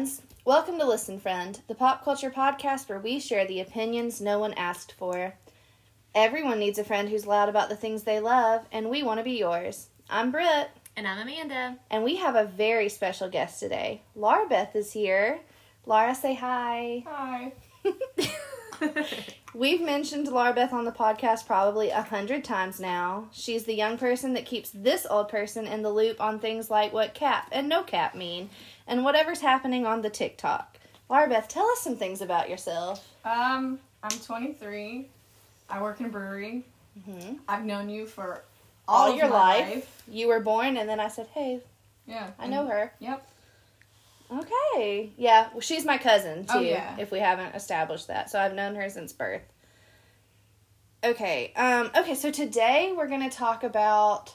friends. Welcome to Listen Friend, the pop culture podcast where we share the opinions no one asked for. Everyone needs a friend who's loud about the things they love, and we want to be yours. I'm Britt, And I'm Amanda. and we have a very special guest today. Laura Beth is here. Laura, say hi. Hi. We've mentioned Laura Beth on the podcast probably a hundred times now. She's the young person that keeps this old person in the loop on things like what cap and no cap mean, and whatever's happening on the TikTok. Laura Beth, tell us some things about yourself. Um, I'm 23. I work in a brewery. hmm I've known you for All, all, your my life. You were born, and then I said, "Hey, Yeah, I know her." Yep. Okay, yeah, well, she's my cousin too. Oh, yeah. If we haven't established that, so I've known her since birth. Okay, um, okay, so today we're gonna talk about.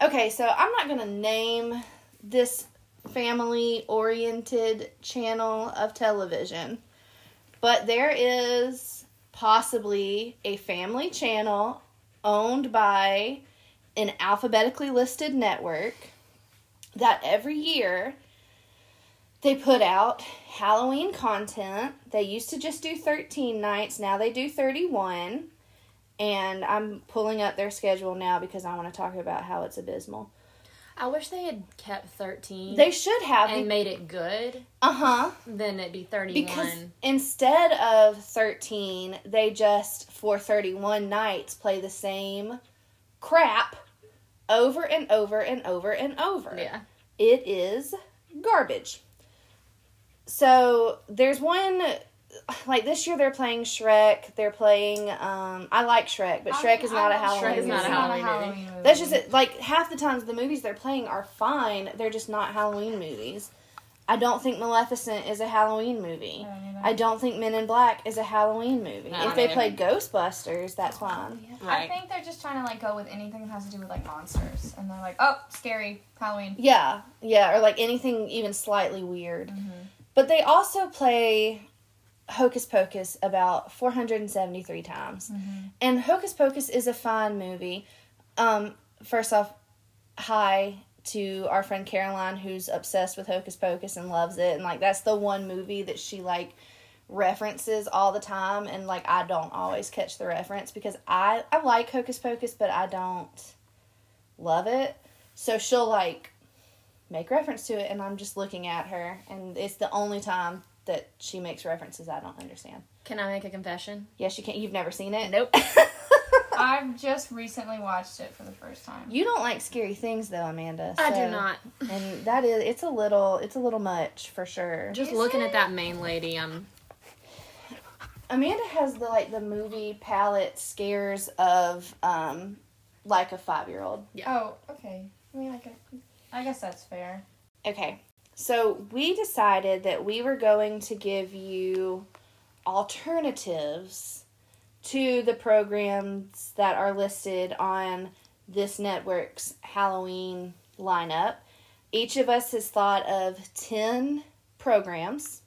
Okay, so I'm not gonna name this family-oriented channel of television, but there is possibly a family channel owned by an alphabetically listed network that every year they put out Halloween content. They used to just do 13 nights, now they do 31. And I'm pulling up their schedule now because I want to talk about how it's abysmal. I wish they had kept 13 They should have. and made it good. Uh huh. Then it'd be 31. Because instead of 13, they just, for 31 nights, play the same crap over and over and over and over. yeah. it is garbage. So there's one like this year they're playing Shrek. They're playing um I like Shrek, but Shrek is not a Halloween Shrek is not a movie. Halloween movie. That's just it. Like half the times the movies they're playing are fine. They're just not Halloween movies. I don't think Maleficent is a Halloween movie. I don't think Men in Black is a Halloween movie. No, if they neither. played Ghostbusters, that's fine. I Right. think they're just trying to like go with anything that has to do with like monsters, and they're like, oh, scary Halloween. Yeah, yeah, or like anything even slightly weird. But they also play Hocus Pocus about 473 times. And Hocus Pocus is a fine movie. Um, first off, hi to our friend Caroline who's obsessed with Hocus Pocus and loves it. And like that's the one movie that she like references all the time and like I don't always catch the reference because I I like Hocus Pocus but I don't love it. So she'll like make reference to it and I'm just looking at her and it's the only time that she makes references I don't understand. Can I make a confession? Yes, you can't. You've never seen it. Nope. I've just recently watched it for the first time. you don't like scary things though, Amanda. I so- do not. And that is it's a little it's a little much for sure. Just Is looking it? at that main lady, I'm. Amanda has the like the movie palette scares of um like a five year old. Oh, okay. I mean, I guess, I guess that's fair. Okay. So we decided that we were going to give you alternatives to the programs that are listed on this network's Halloween lineup. Each of us has thought of 10 programs.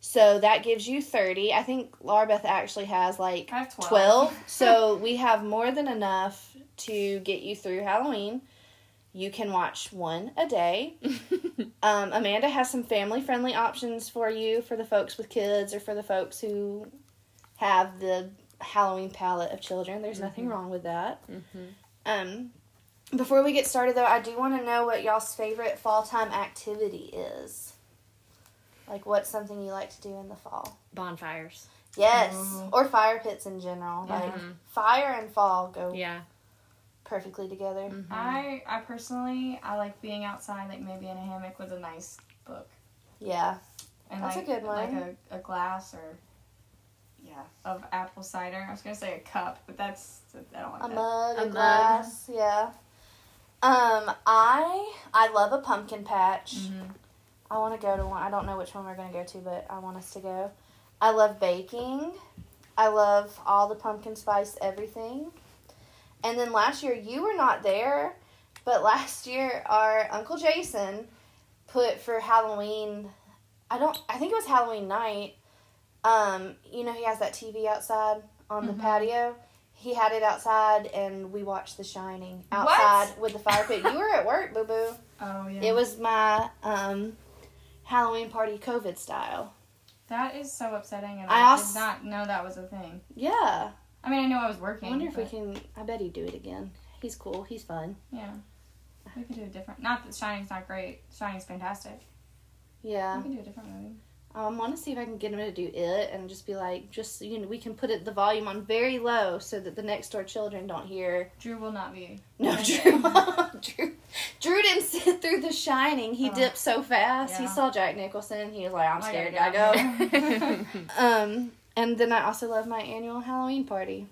So that gives you 30. I think Larbeth actually has like I have 12. 12. so we have more than enough to get you through Halloween. You can watch one a day. Um, Amanda has some family friendly options for you for the folks with kids or for the folks who have the Halloween palette of children. There's nothing wrong with that. Um, before we get started, though, I do want to know what y'all's favorite fall time activity is. Like, what's something you like to do in the fall? Bonfires. Yes, Ooh. or fire pits in general. Like, Mhm. fire and fall go Yeah. Perfectly together. Mhm. I I personally I like being outside, like maybe in a hammock with a nice book Yeah. and That's a good one. like a, a glass or yeah of apple cider. I was gonna say a cup, but that's I don't like a that. mug, a, A mug. glass, yeah. Um, I I love a pumpkin patch. Mhm. I want to go to one. I don't know which one we're gonna go to, but I want us to go. I love baking. I love all the pumpkin spice everything. And then last year you were not there, but last year our uncle Jason put for Halloween. I don't. I think it was Halloween night. Um, you know he has that TV outside on the Mhm. patio. He had it outside, and we watched The Shining What? outside with the fire pit. You were at work, boo boo. Oh yeah. It was my um, Halloween party COVID style. That is so upsetting, and I I, als- did not know that was a thing. Yeah. I mean, I know I was working. I wonder if we can. I bet he'd do it again. He's cool. He's fun. Yeah. We could do a different. Not that Shining's not great. Shining's fantastic. Yeah. We can do a different movie. I want to see if I can get him to do it and just be like, just you know, we can put it the volume on very low so that the next door children don't hear. Drew will not be. No, Drew. Drew, Drew didn't sit through The Shining. He Oh. dipped so fast. He saw Jack Nicholson. He was like, I'm I scared. gotta Gotta go. out of here. Um, and then I also love my annual Halloween party.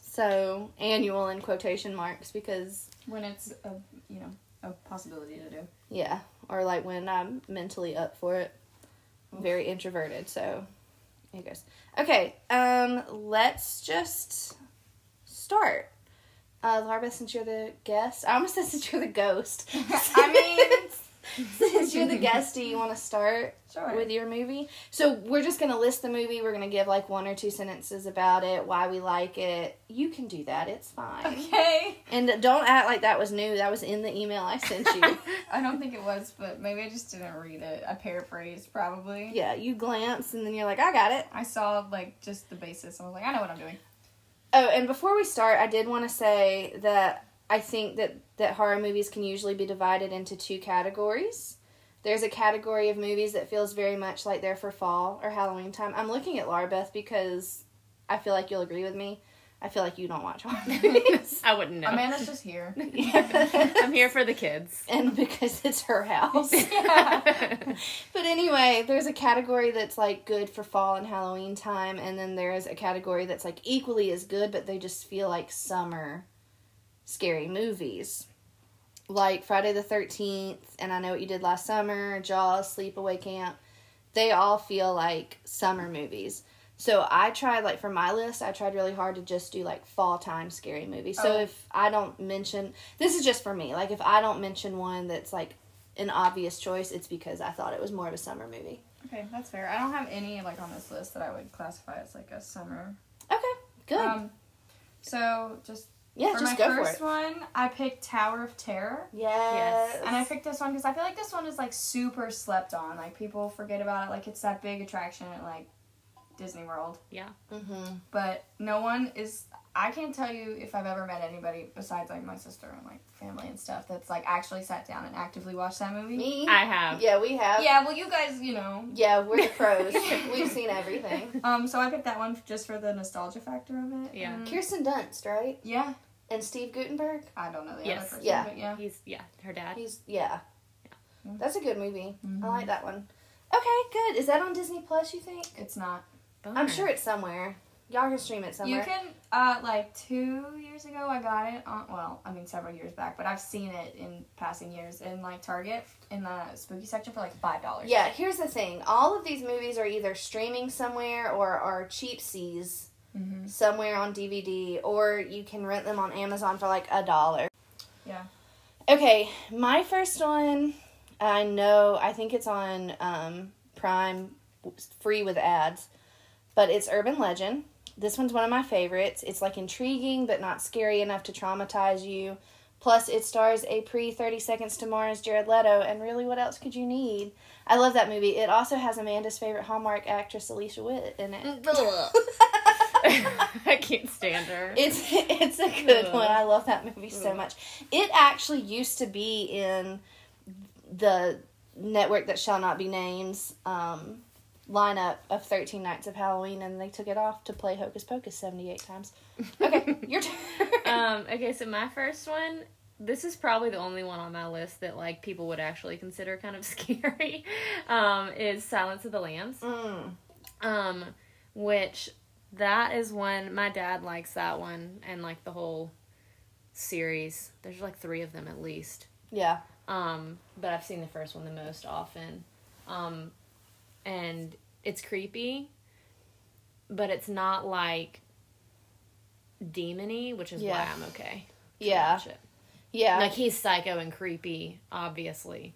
So annual in quotation marks because when it's a you know a possibility to do. yeah, or like when I'm mentally up for it. I'm very introverted, so here goes. Okay, um, let's just start. Uh, Larva, since you're the guest, I almost said since you're the ghost. I mean, since you're the guest, do you want to start sure. with your movie? So we're just gonna list the movie. We're gonna give like one or two sentences about it, why we like it. You can do that. It's fine. okay. And don't act like that was new. That was in the email I sent you. I don't think it was, but maybe I just didn't read it. I paraphrased probably. yeah, you glance and then you're like, I got it. I saw like just the basis. I was like, I know what I'm doing. Oh, and before we start, I did want to say that I think that that horror movies can usually be divided into two categories. There's a category of movies that feels very much like they're for fall or Halloween time. I'm looking at Larbeth because I feel like you'll agree with me. I feel like you don't watch horror movies. I wouldn't know. Amanda's just here. I'm here for the kids. and because it's her house. yeah. But anyway, there's a category that's like good for fall and Halloween time, and then there's a category that's like equally as good, but they just feel like summer scary movies. Like Friday the 13th, and I Know What You Did Last Summer, Jaws, Sleepaway Camp. They all feel like summer movies. So I tried, like, for my list, I tried really hard to just do like fall time scary movies. So Oh. if I don't mention, this is just for me, like, if I don't mention one that's like an obvious choice, it's because I thought it was more of a summer movie. Okay, that's fair. I don't have any like on this list that I would classify as like a summer. Okay, good. Um, so just yeah, for just my go for first it. one, I picked Tower of Terror. Yes. And I picked this one because I feel like this one is like super slept on. Like people forget about it. Like it's that big attraction at like Disney World. Mm-hmm. But no one is. I can't tell you if I've ever met anybody besides like my sister and like family and stuff that's like actually sat down and actively watched that movie. Me? I have. yeah, we have. Yeah, well, you guys, you know. Yeah, we're the pros. We've seen everything. Um, so I picked that one just for the nostalgia factor of it. Yeah. And- Kirsten Dunst, right? yeah. And Steve Guttenberg. I don't know the Yes. other person, Yeah. but yeah. He's yeah, her dad. He's yeah. Yeah. That's a good movie. I Mhm. like that one. Okay, good. Is that on Disney Plus? You think? It's not. I'm sure it's somewhere. Y'all can stream it somewhere. You can, uh, like two years ago, I got it on, well, I mean, several years back, but I've seen it in passing years in, like, Target in the spooky section for, like, $5. Yeah, here's the thing. All of these movies are either streaming somewhere or are cheap seas Mm-hmm. somewhere on DVD, or you can rent them on Amazon for like a dollar. Yeah. Okay, my first one, I know, I think it's on um, Prime, free with ads, but it's Urban Legend. This one's one of my favorites. It's like intriguing, but not scary enough to traumatize you. Plus, it stars a pre 30 Seconds to Mars Jared Leto, and really, what else could you need? I love that movie. It also has Amanda's favorite Hallmark actress, Alicia Witt, in it. I can't stand her. It's it's a good Ugh. one. I love that movie so Ugh. much. It actually used to be in the network that shall not be named um, lineup of Thirteen Nights of Halloween, and they took it off to play Hocus Pocus seventy eight times. Okay, your turn. um, okay, so my first one, this is probably the only one on my list that like people would actually consider kind of scary. Um, is Silence of the Lambs. Mm. Um, which that is one my dad likes that one and like the whole series. There's like three of them at least. Yeah. Um, but I've seen the first one the most often. Um, and it's creepy, but it's not like demony, which is why I'm okay. Yeah. Yeah. Like he's psycho and creepy, obviously,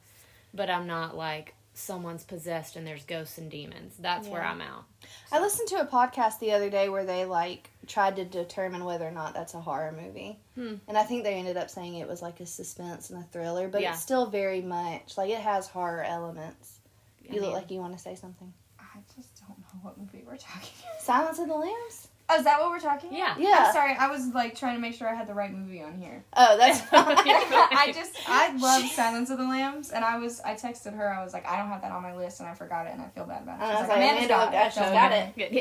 but I'm not like someone's possessed and there's ghosts and demons. That's where I'm out. I listened to a podcast the other day where they like tried to determine whether or not that's a horror movie. Hmm. And I think they ended up saying it was like a suspense and a thriller, but Yeah. it's still very much like it has horror elements. You look mean- like you want to say something. I just don't know what movie we're talking. Silence of the Lambs. Oh, is that what we're talking? Yeah. Yeah. I'm sorry. I was like trying to make sure I had the right movie on here. Oh, that's fine. I just I love Silence of the Lambs, and I was I texted her. I was like, I don't have that on my list, and I forgot it, and I feel bad about it. And I She's was like, Amanda's Amanda, got look, it. she's So, got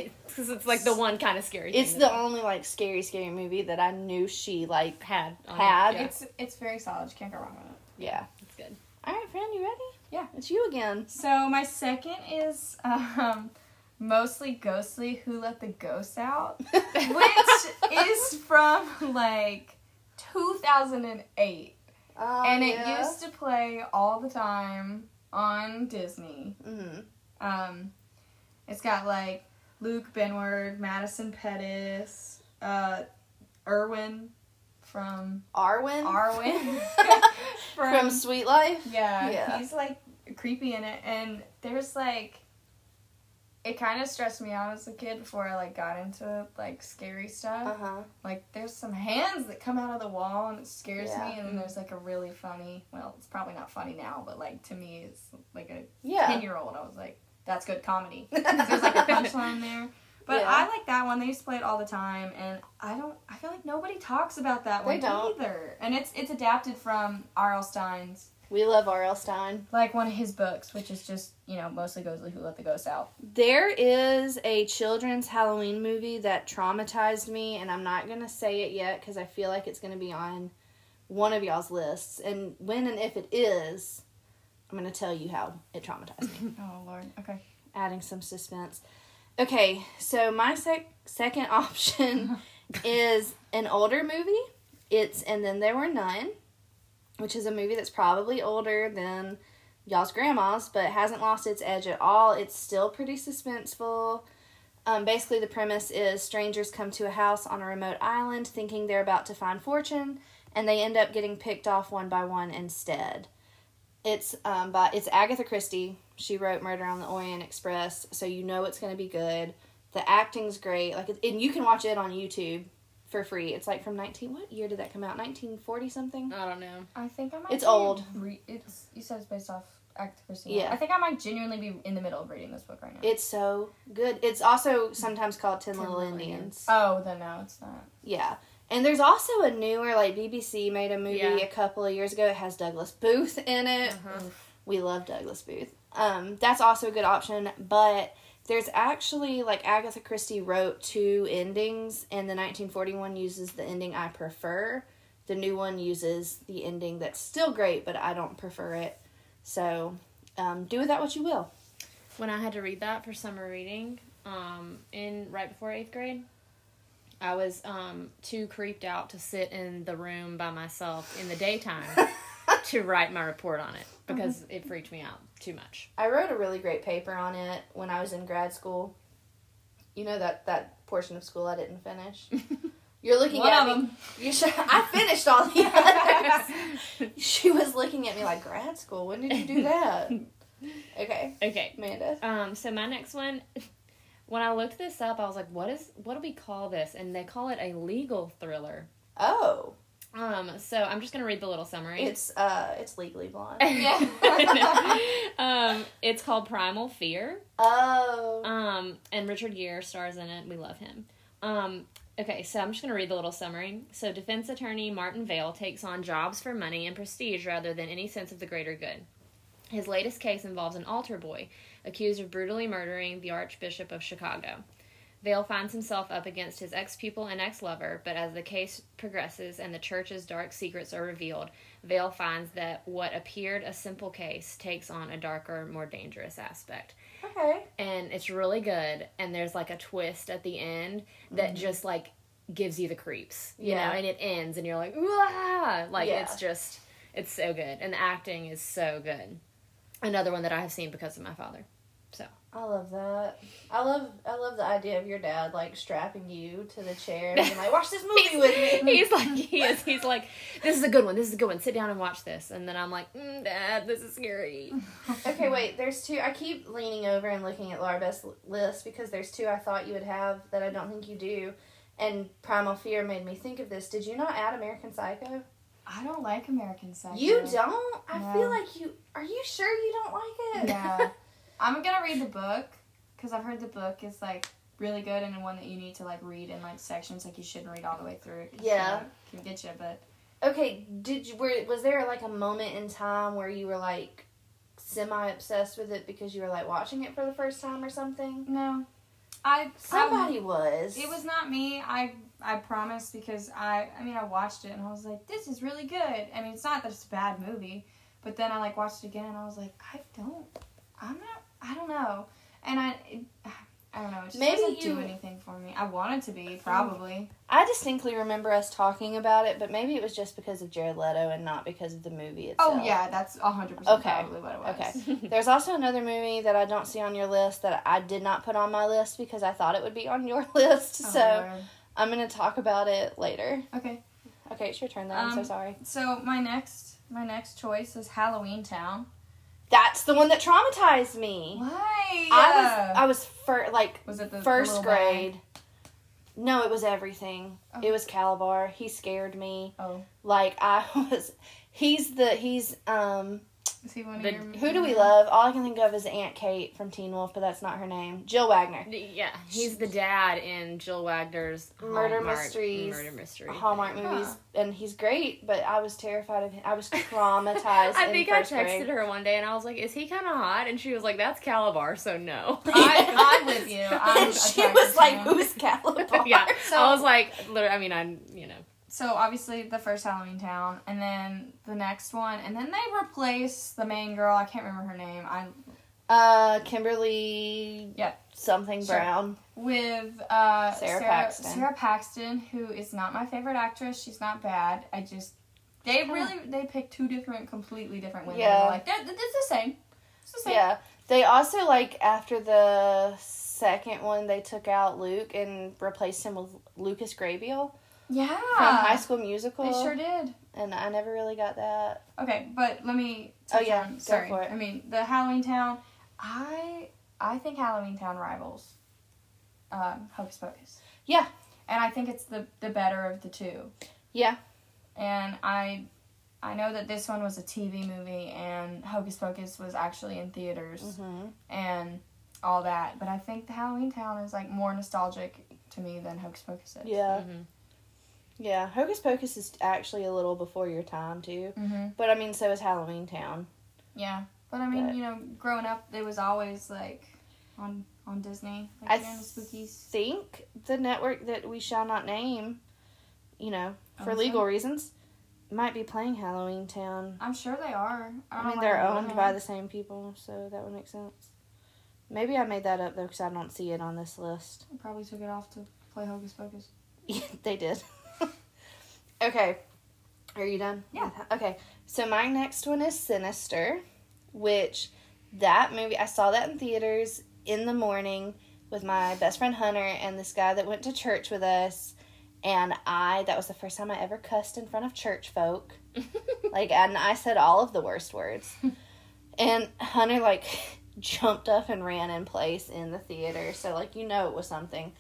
it. Because it's like the one kind of scary. It's thing the only like scary, scary movie that I knew she like. had on it. Had. Yeah, It's it's very solid. You can't go wrong with it. Yeah. it's good. All right, friend, you ready? Yeah. It's you again. So my second is um, mostly ghostly. Who let the ghosts out? Which is from like 2008, Oh, and it used to play all the time on Disney. hmm Um, it's got like Luke Benward, Madison Pettis, uh, Erwin from Arwin Arwin from, Suite Life. yeah, Yeah. he's like creepy in it, and there's like, it kind of stressed me out as a kid before I like got into like scary stuff. Uh huh. Like there's some hands that come out of the wall and it scares Yeah. me, and then there's like a really funny. Well, it's probably not funny now, but like to me, it's like a Yeah. ten year old. I was like, that's good comedy. there's like a punchline there. But Yeah. I like that one. They used to play it all the time, and I don't. I feel like nobody talks about that They one don't. either. And it's it's adapted from R.L. Stine's We love R.L. Stine. like one of his books, which is just you know mostly Ghostly Who Let the Ghosts Out. There is a children's Halloween movie that traumatized me, and I'm not going to say it yet because I feel like it's going to be on one of y'all's lists. And when and if it is, I'm going to tell you how it traumatized me, Oh Lord. Okay. adding some suspense. Okay, so my sec- second option is an older movie. It's And Then There Were None, which is a movie that's probably older than y'all's grandma's, but hasn't lost its edge at all. It's still pretty suspenseful. Um, basically, the premise is strangers come to a house on a remote island thinking they're about to find fortune, and they end up getting picked off one by one instead. It's um, by it's Agatha Christie. She wrote Murder on the Orient Express, so you know it's going to be good. The acting's great, like, and you can watch it on YouTube for free. It's like from nineteen. What year did that come out? Nineteen forty something. I don't know. I think I might. It's be old. Re- it's you said it's based off Agatha Christie. Yeah. I think I might genuinely be in the middle of reading this book right now. It's so good. It's also sometimes called Ten, Ten Little Little Indians. oh, then no, it's not. Yeah. And there's also a newer, like BBC made a movie Yeah. a couple of years ago. It has Douglas Booth in it. Uh-huh. We love Douglas Booth. Um, that's also a good option, but there's actually like Agatha Christie wrote two endings, and the 1941 uses the ending I prefer. The new one uses the ending that's still great, but I don't prefer it. So um, do with that what you will. When I had to read that for summer reading, um, in right before eighth grade, I was um too creeped out to sit in the room by myself in the daytime to write my report on it because it freaked me out too much. I wrote a really great paper on it when I was in grad school. You know that that portion of school I didn't finish. You're looking One at me. them. You should. I finished all the others. she was looking at me like grad school. When did you do that? Okay, Okay. Amanda. Um, so my next one, when I looked this up, I was like, "What is? What do we call this?" And they call it a legal thriller. Oh, Um, so I'm just gonna read the little summary. it's uh, it's legally blonde. um, it's called Primal Fear. Oh, Um, and Richard Gere stars in it. We love him. Um, okay, so I'm just going to read the little summary. So, defense attorney Martin Vail takes on jobs for money and prestige rather than any sense of the greater good. His latest case involves an altar boy accused of brutally murdering the Archbishop of Chicago. Vail finds himself up against his ex pupil and ex lover, but as the case progresses and the church's dark secrets are revealed, Vail finds that what appeared a simple case takes on a darker, more dangerous aspect okay. and it's really good and there's like a twist at the end that mm-hmm. just like gives you the creeps you Yeah. know and it ends and you're like Wah! like Yeah. it's just it's so good and the acting is so good another one that i have seen because of my father I love that. I love I love the idea of your dad like strapping you to the chair and being like, "Watch this movie with me." he's like he is he's like this is a good one this is a good one sit down and watch this and then i'm like mm, dad this is scary Okay, wait. There's two. I keep leaning over and looking at Laura Beth's list because there's two I thought you would have that I don't think you do. And Primal Fear made me think of this. Did you not add American Psycho? I don't like American Psycho. You don't? I No. feel like you. Are you sure you don't like it? Yeah. I'm gonna read the book because I've heard the book is like really good and one that you need to like read in like sections. Like you shouldn't read all the way through. Yeah. it can get you. But Okay, did you were was there like a moment in time where you were like semi obsessed with it because you were like watching it for the first time or something? no, I I- Somebody was. It was not me. I I promise because I I mean I watched it and I was like this is really good. I mean it's not that it's a bad movie, but then I like watched it again and I was like I don't I'm not I don't know. And I it, I don't know. It just Maybe doesn't do anything for me. I wanted to be probably. I distinctly remember us talking about it, but maybe it was just because of Jared Leto and not because of the movie itself. Oh yeah, that's hundred percent Okay. probably what it was. Okay. There's also another movie that I don't see on your list that I did not put on my list because I thought it would be on your list. Oh, so Lord. I'm going to talk about it later. okay. Okay, it's your turn then. I'm so Um, sorry. So my next my next choice is Halloween Town. That's the one that traumatized me. Why? I was I was fir- like was it the first grade. No, it was everything. Oh. It was Kalabar. He scared me. Oh, Like I was he's the he's um is he one The- of your? who do we love? All I can think of is Aunt Kate from Teen Wolf, but that's not her name. Jill Wagner. Yeah, he's the dad in Jill Wagner's Murder Hallmark mysteries, Murder mystery. Hallmark thing. movies, Huh. and he's great, but I was terrified of him. I was traumatized. I in think I texted grade. her one day and I was like, "Is he kind of hot?" And she was like, "That's Kalabar, so no." I, I'm with you. I'm and she was like, him. "Who's Kalabar?" yeah, So- I was like, literally, I mean, I'm you know, So obviously the first Halloween Town, and then the next one, and then they replace the main girl. I can't remember her name. I Uh, Kimberly. Yep. Something Sure. Brown. with uh, Sara Paxton. Sara Paxton, who is not my favorite actress. She's not bad. I just they really they picked two different, completely different women. Yeah. They're like they're, it's the same. It's the same. Yeah. They also like after the second one, they took out Luke and replaced him with Lucas Grabeel Yeah. from High School Musical. They sure did. And I never really got that. Okay, but let me. Oh, touch yeah, on- go sorry. for it. I mean, the Halloween Town. I I think Halloween Town rivals um, Hocus Pocus. Yeah. And I think it's the the better of the two. Yeah. And I I know that this one was a TV movie and Hocus Pocus was actually in theaters Mm-hmm. and all that. But I think the Halloween Town is like more nostalgic to me than Hocus Pocus is. Yeah. mhm. Yeah. Hocus Pocus is actually a little before your time too. Mm-hmm. But I mean, so is Halloween Town. Yeah. But I mean, But- you know, growing up, it was always like on on Disney, I like during the spookies. think the network that we shall not name, you know, for Awesome. legal reasons, might be playing Halloween Town. I'm sure they are. I, I mean, they're owned by the same people, so that would make sense. Maybe I made that up though, because I don't see it on this list. They probably took it off to play Hocus Pocus. Yeah, they did. Okay. Are you done? Yeah. Okay. So my next one is Sinister, which that movie I saw that in theaters in the morning with my best friend Hunter and this guy that went to church with us. And I that was the first time I ever cussed in front of church folk. Like and I said all of the worst words. and Hunter like jumped up and ran in place in the theater. So like you know it was something.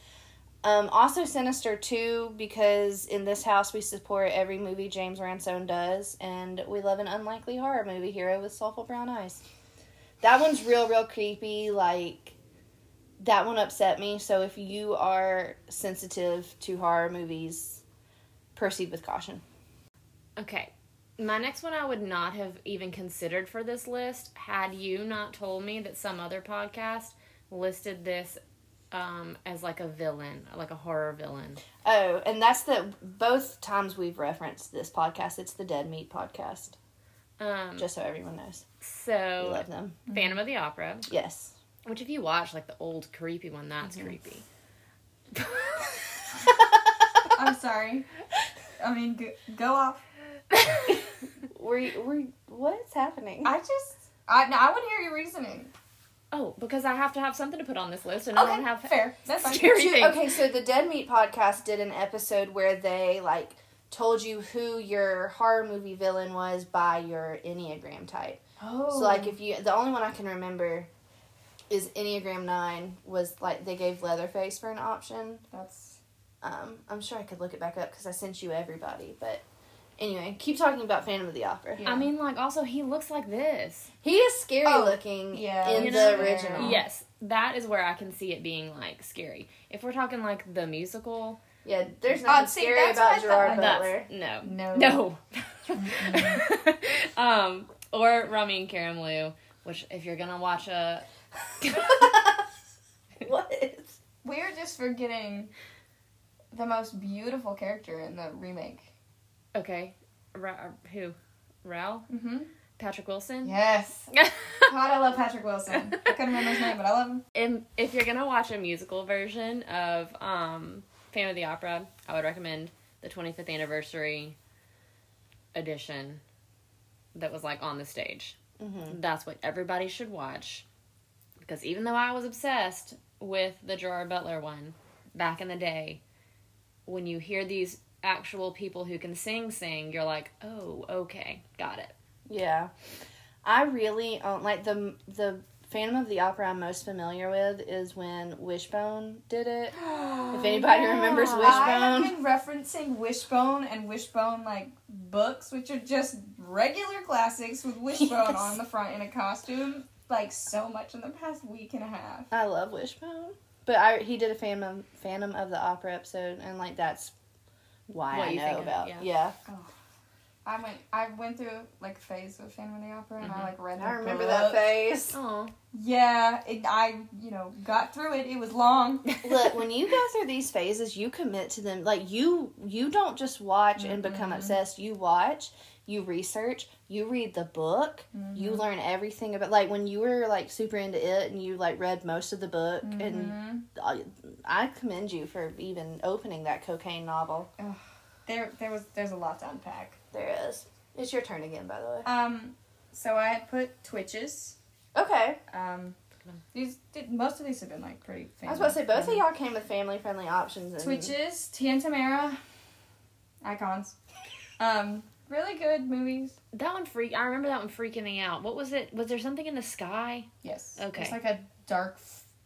Um, also Sinister too, because in this house we support every movie James Ransone does, and we love an unlikely horror movie hero with soulful brown eyes. That one's real, real creepy. Like that one upset me. So if you are sensitive to horror movies, proceed with caution. Okay. My next one I would not have even considered for this list had you not told me that some other podcast listed this um, as like a villain, like a horror villain. Oh, and that's the both times we've referenced this podcast. It's the Dead Meat podcast, Um, just so everyone knows. We so, love them. Phantom of the Opera, Yes. which if you watch like the old creepy one, that's Mhm. creepy. I'm sorry. I mean, go, go off. Were you, were you- what's happening? I just, I no, I want to hear your reasoning. Oh, because I have to have something to put on this list, and I don't have fair. That's fine. scary Ju- things. Okay, so the Dead Meat podcast did an episode where they like told you who your horror movie villain was by your Enneagram type. Oh, So like if you the only one I can remember is Enneagram 9 was like they gave Leatherface for an option. that's Um I'm sure I could look it back up cuz I sent you everybody, but Anyway, keep talking about Phantom of the Opera. Yeah. I mean, like, also, he looks like this. He is scary Oh, looking yeah, in you the know? original. Yes, that is where I can see it being, like, scary. If we're talking, like, the musical, Yeah, there's Oh, nothing see, scary about Gerard. Butler. that's, no. No. No. um, or Rami and Karam Lou, which, if you're gonna watch a. what? We're just forgetting the most beautiful character in the remake. Okay. Ra- who? Ral? Mm-hmm. Patrick Wilson? Yes. God, I love Patrick Wilson. I couldn't remember his name, but I love him. And if you're gonna watch a musical version of um, Phantom of the Opera, I would recommend the 25th anniversary edition that was like on the stage. Mm-hmm. That's what everybody should watch. Because even though I was obsessed with the Gerard Butler one back in the day, when you hear these actual people who can sing sing, you're like, oh, okay, got it. Yeah, I really um, like the the Phantom of the Opera I'm most familiar with is when Wishbone did it. If anybody remembers Wishbone, I have been referencing Wishbone and Wishbone like books, which are just regular classics with Wishbone Yes. on the front in a costume, like so much in the past week and a half. I love Wishbone, but I he did a Phantom Phantom of the Opera episode, and like that's why What I you know think of it, about. yeah. yeah. I went I went through like phase of Phantom of the Opera, and I like read. The I remember book. that phase. Oh, Yeah, it, I you know got through it. It was long. Look, when you go through these phases, you commit to them. Like you, you don't just watch and become Mhm. obsessed. You watch, you research, you read the book, you learn everything about. Like when you were like super into it and you like read most of the book, and Mhm. I, I commend you for even opening that cocaine novel. there there was there's a lot to unpack. There is. It's your turn again, by the way. Um, so I had put Twitches. Okay, Um, these did, most of these have been like pretty. I was about to say both of y'all came with family friendly options. And Twitches, Tia and Tamara, icons. Um, really good movies. that one freak. I remember that one freaking me out. What was it? Was there something in the sky? Yes. Okay. It's like a dark,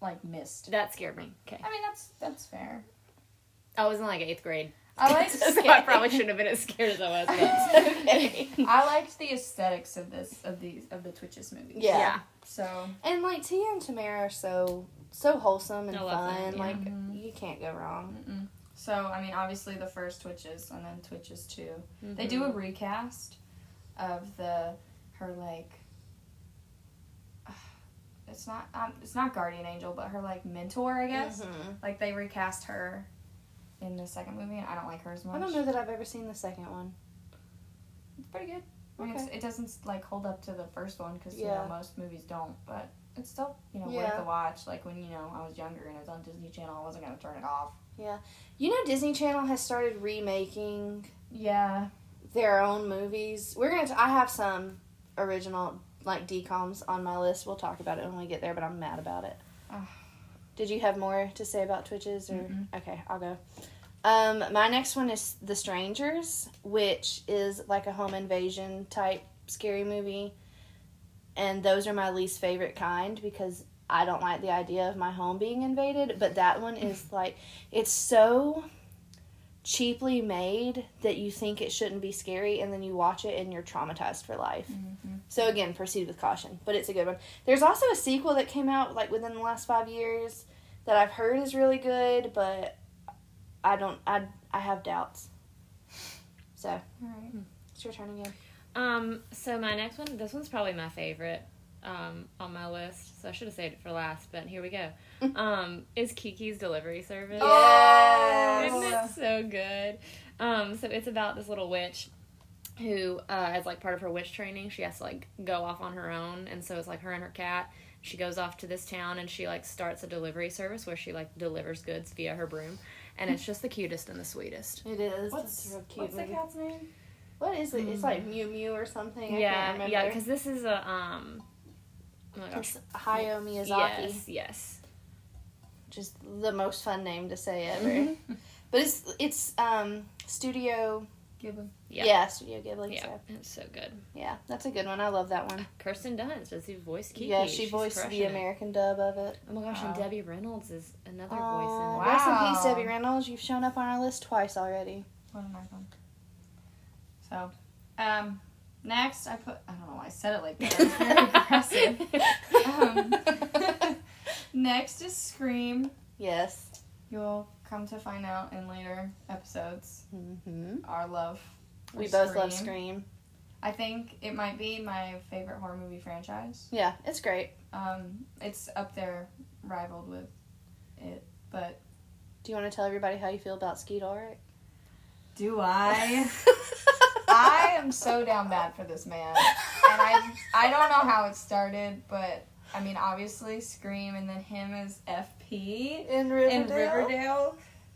like mist. That scared me. Okay. I mean, that's that's fair. I was in like eighth grade. I like so I probably shouldn't have been as scared as I was. But. okay. I liked the aesthetics of this of these of the Twitches movies. Yeah. yeah. So And like Tia and Tamara are so so wholesome and I love fun. them, yeah. Like Mhm. you can't go wrong. mm-mm. So I mean, obviously the first Twitches and then Twitches 2 They do a recast of the her like. It's not um, it's not guardian angel, but her like mentor, I guess. Mhm. Like they recast her in the second movie, and I don't like her as much. I don't know that I've ever seen the second one. It's pretty good. I mean, it's, Okay. it doesn't like hold up to the first one because you Yeah. know most movies don't, but it's still you know Yeah. worth the watch. Like when you know I was younger and it was on Disney Channel, I wasn't gonna turn it off. You know, Disney Channel has started remaking Yeah. their own movies. We're gonna. T- I have some original like DCOMs on my list. We'll talk about it when we get there, but I'm mad about it. Did you have more to say about Twitches or Mm-mm. okay? I'll go. Um, my next one is The Strangers, which is like a home invasion type scary movie, and those are my least favorite kind because I don't like the idea of my home being invaded. But that one is like it's so cheaply made that you think it shouldn't be scary, and then you watch it and you're traumatized for life. Mm-hmm. So again, proceed with caution, but it's a good one. There's also a sequel that came out like within the last five years that I've heard is really good, but I don't. I I have doubts. So All right. it's your turn again. Um. So my next one. This one's probably my favorite. Um, on my list, so I should have saved it for last, but here we go. Um, is Kiki's Delivery Service? Yes. Isn't it so good? Um, so it's about this little witch who, uh, as like part of her witch training, she has to like go off on her own, and so it's like her and her cat. She goes off to this town and she like starts a delivery service where she like delivers goods via her broom, and it's just the cutest and the sweetest. It is. What's It's real cute what's the cat's name? What is it? It's like Mew Mew or something. I yeah, can't remember. yeah, because this is a um. Oh my gosh. it's Hayao Miyazaki, Yes, yes. which is the most fun name to say ever. Mm-hmm. But it's it's um Studio. Ghibli. Yeah. Yeah, Studio Ghibli. Yeah, So it's so good. yeah, that's a good one. I love that one. Kirsten Dunst does he voice Kiki? yeah, she She's voiced crushing the it. American dub of it. Oh my gosh, and Debbie Reynolds is another Aw, voice Rest in Wow. peace, Debbie Reynolds. You've shown up on our list twice already. What an icon. So, um, next I put I don't know why I said it like that. It's very aggressive. Um, next is Scream. yes. You'll come to find out in later episodes hmm our love. We both love Scream. I think it might be my favorite horror movie franchise. Yeah, it's great. Um, it's up there, rivaled with it. But Do you want to tell everybody how you feel about Skeet Ulrich? do I? So down bad for this man, and I I don't know how it started, but I mean obviously Scream and then him as FP in Riverdale. in Riverdale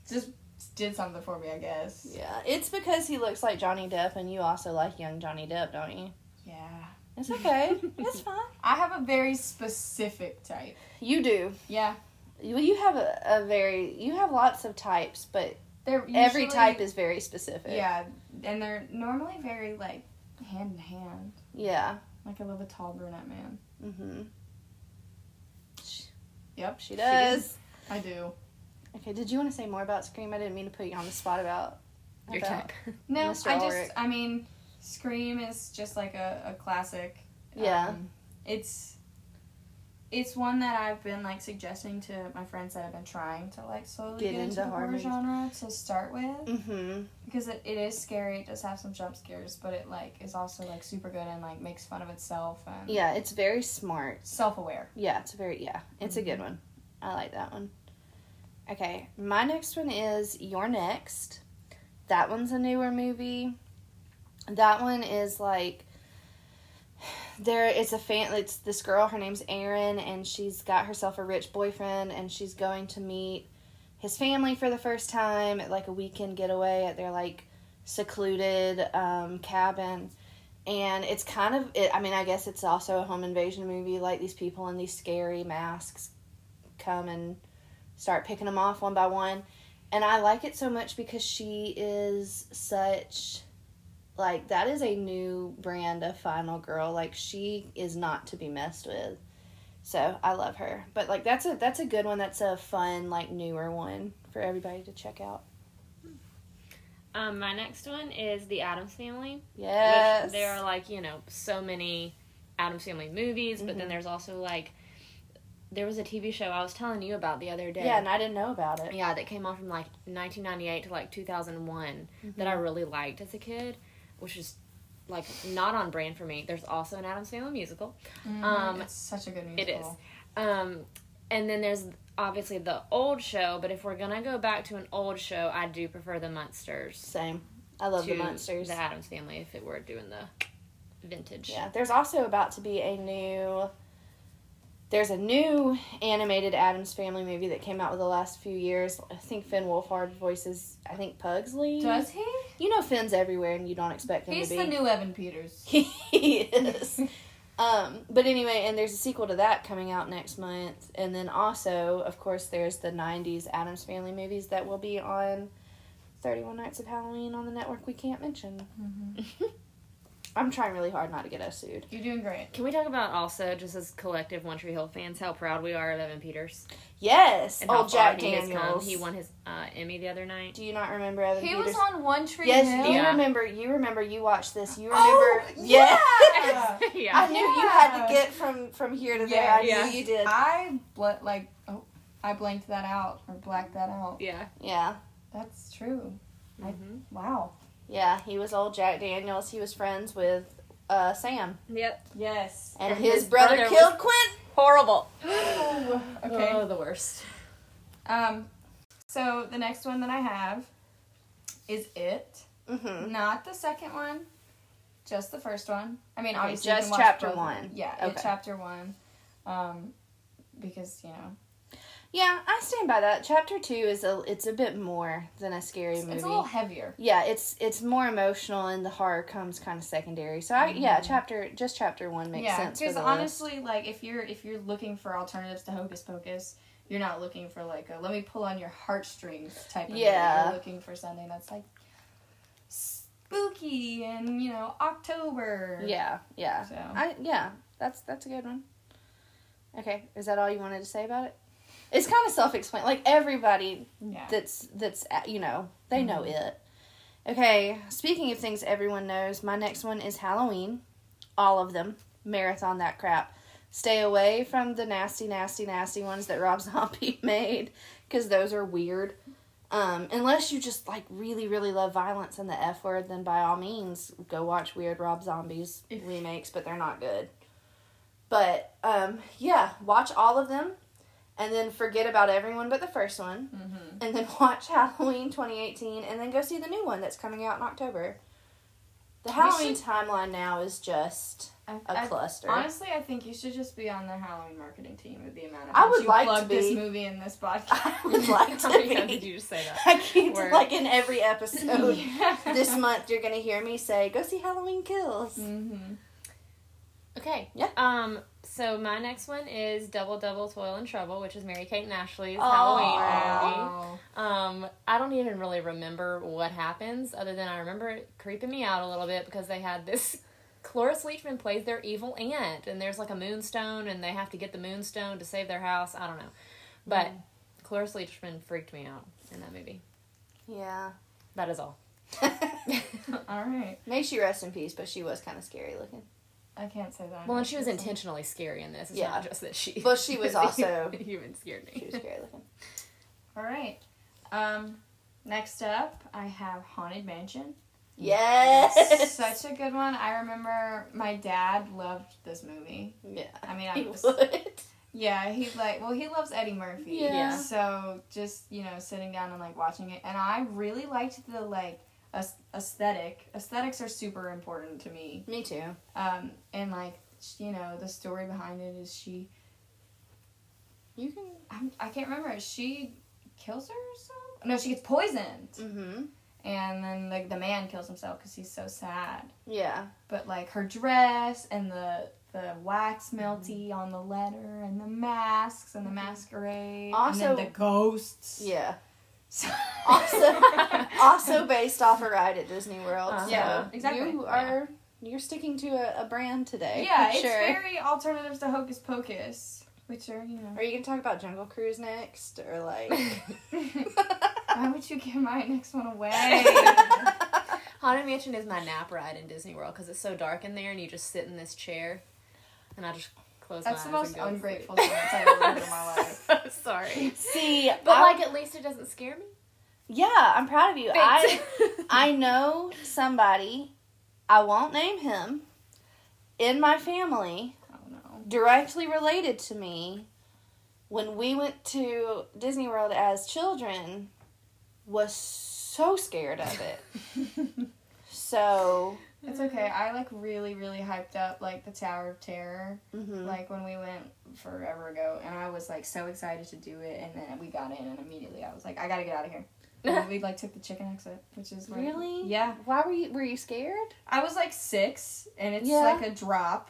just did something for me, I guess. Yeah, it's because he looks like Johnny Depp, and you also like young Johnny Depp, don't you? Yeah. It's okay. it's fine. I have a very specific type. You do. Yeah. You you have a, a very you have lots of types, but They're every type is very specific. Yeah, and they're normally very like hand in hand. Yeah. Like I love a tall brunette man. Mm-hmm. Yep, She does. She I do. Okay. Did you want to say more about Scream? I didn't mean to put you on the spot about Your about- type. No, Mr. I just I mean, Scream is just like a, a classic. Yeah. Um, it's it's one that I've been like suggesting to my friends that have been trying to like slowly Get get, into into the horror genre to start with Mhm. because it, it is scary. It does have some jump scares, but it like is also like super good and like makes fun of itself and Yeah, it's very smart. self aware. Yeah, it's a very yeah, it's a good one. I like that one. Okay, my next one is You're Next. That one's a newer movie. That one is like there it's a fan it's this girl her name's Erin and she's got herself a rich boyfriend and she's going to meet his family for the first time at like a weekend getaway at their like secluded um, cabin. And it's kind of it, i mean i guess it's also a home invasion movie like these people in these scary masks come and start picking them off one by one. And i like it so much because she is such like that is a new brand of final girl like she is not to be messed with so i love her but like that's a that's a good one that's a fun like newer one for everybody to check out Um, my next one is The Addams Family. yes there are like you know so many Addams Family movies, but Mhm. then there's also like there was a TV show I was telling you about the other day. yeah and i didn't know about it Yeah, that came on from like 1998 to like 2001 that I Mm-hmm. really liked as a kid, which is like not on brand for me. There's also an Addams Family musical. Um, it's such a good it musical. is. Um, and then there's obviously the old show, but if we're gonna go back to an old show, I do prefer the Munsters same i love to the Munsters the Addams Family if it were doing the vintage. Yeah, there's also about to be a new. There's a new animated Addams Family movie that came out with the last few years. I think Finn Wolfhard voices. I think Pugsley. Does he? You know Finn's everywhere, and you don't expect him He's to be. He's the new Evan Peters. he is. Um, but anyway, and there's a sequel to that coming out next month, and then also, of course, there's the '90s Addams Family movies that will be on 31 Nights of Halloween on the network we can't mention. Mm-hmm. I'm trying really hard not to get us sued. You're doing great. Can we talk about also just as collective One Tree Hill fans how proud we are of Evan Peters Yes, and old far Jack he come? Daniels. He won his uh, Emmy the other night. Do you not remember Evan He Peters? was on One Tree Yes, Hill. Yes, you Yeah. remember. You remember. You watched this. You remember. Oh, yeah. yeah. yeah. I knew you had to get from from here to there. Yeah, I yeah. knew you did. I bl- like oh, I blanked that out or blacked that out. yeah. Yeah, That's true. I- Mhm. Wow. Yeah. He was old Jack Daniels. He was friends with uh, Sam, Yep. Yes. and, And his, his brother, brother killed Quint. Horrible. okay. Oh, the worst. Um. So the next one that I have is it. Mm-hmm. Not the second one, just the first one. I mean, Okay, obviously, you just can watch chapter both one. Yeah, Okay. it's chapter one. Um, because you know Yeah, I stand by that. Chapter two is a it's a bit more than a scary movie. it's a little heavier. yeah, it's it's more emotional, and the horror comes kind of secondary. So I mm-hmm. yeah, chapter just chapter one makes yeah, sense. because the list. honestly, like if you're if you're looking for alternatives to Hocus Pocus, you're not looking for like a let me pull on your heartstrings type of movie. Yeah. You're looking for something that's like spooky and you know October. Yeah, yeah. So I yeah, that's that's a good one. Okay, is that all you wanted to say about it? It's kind of self-explanatory. Like everybody yeah. that's that's you know they know Mm-hmm. it. Okay, speaking of things everyone knows, my next one is Halloween. All of them. Marathon that crap. Stay away from the nasty, nasty, nasty ones that Rob Zombie made because those are weird. Um, unless you just like really, really love violence and the F word, then by all means go watch weird Rob Zombies remakes, but they're not good. But um, yeah, watch all of them and then forget about everyone but the first one Mm-hmm. and then watch Halloween 2018 and then go see the new one that's coming out in October. The Halloween should- timeline now is just I, a I- cluster. honestly, I think you should just be on the Halloween marketing team with the amount of I would you like to plug this be. movie in this podcast. I would like How many to times did you just say that? I keep Word. like in every episode Yeah. this month you're gonna hear me say, "Go see Halloween Kills." Mm-hmm. Okay. Yeah. Um. So my next one is Double Double Toil and Trouble, which is Mary Kate and Ashley's Oh. Halloween movie. Wow. Um, I don't even really remember what happens, other than I remember it creeping me out a little bit because they had this. Cloris Leachman plays their evil aunt, and there's like a moonstone, and they have to get the moonstone to save their house. I don't know, but Cloris Leachman freaked me out in that movie. Yeah. That is all. All right. May she rest in peace, but she was kind of scary looking. I can't say that. Well, and she was It's- intentionally scary in this. It's Yeah. not just that she. But she was also- even scared me. She was scary looking. All right. Um, next up, I have Haunted Mansion. Yes. Such a good one. I remember my dad loved this movie. yeah. I mean, I He was, would. yeah, he like well, he loves Eddie Murphy. Yeah. So just you know, sitting down and like watching it, and I really liked the like aes- aesthetic. Aesthetics are super important to me. Me too. Um, and like you know, the story behind it is she. You can. I'm, I can't remember. She kills herself. No, she gets poisoned, Mm-hmm. and then like the man kills himself because he's so sad. Yeah. but like her dress and the the wax melty on the letter and the masks and the masquerade Also- and then the ghosts Yeah. So- Also, also based off a ride at Disney World. Uh-huh. So Yeah, exactly. You are you're sticking to a, a brand today. yeah it's sure. very alternatives to hocus pocus which are you know Are you gonna talk about Jungle Cruise next, or like? why would you give my next one away Haunted Mansion is my nap ride in Disney World because it's so dark in there, and you just sit in this chair, and I just close that's the most and go to ungrateful thing I've ever heard in my life Sorry, See, but I- like at least it doesn't scare me. yeah, I'm proud of you. I I know somebody. I won't name him. In my family, oh no directly related to me, when we went to Disney World as children, was so scared of it. So, it's okay I like really really hyped up like the Tower of Terror mhm. like when we went forever ago and i was like so excited to do it and then we got in and immediately i was like i gotta get out of here and we like took the chicken exit which is like, really, yeah Why were you? Were you scared? i was like six and it's Yeah. like a drop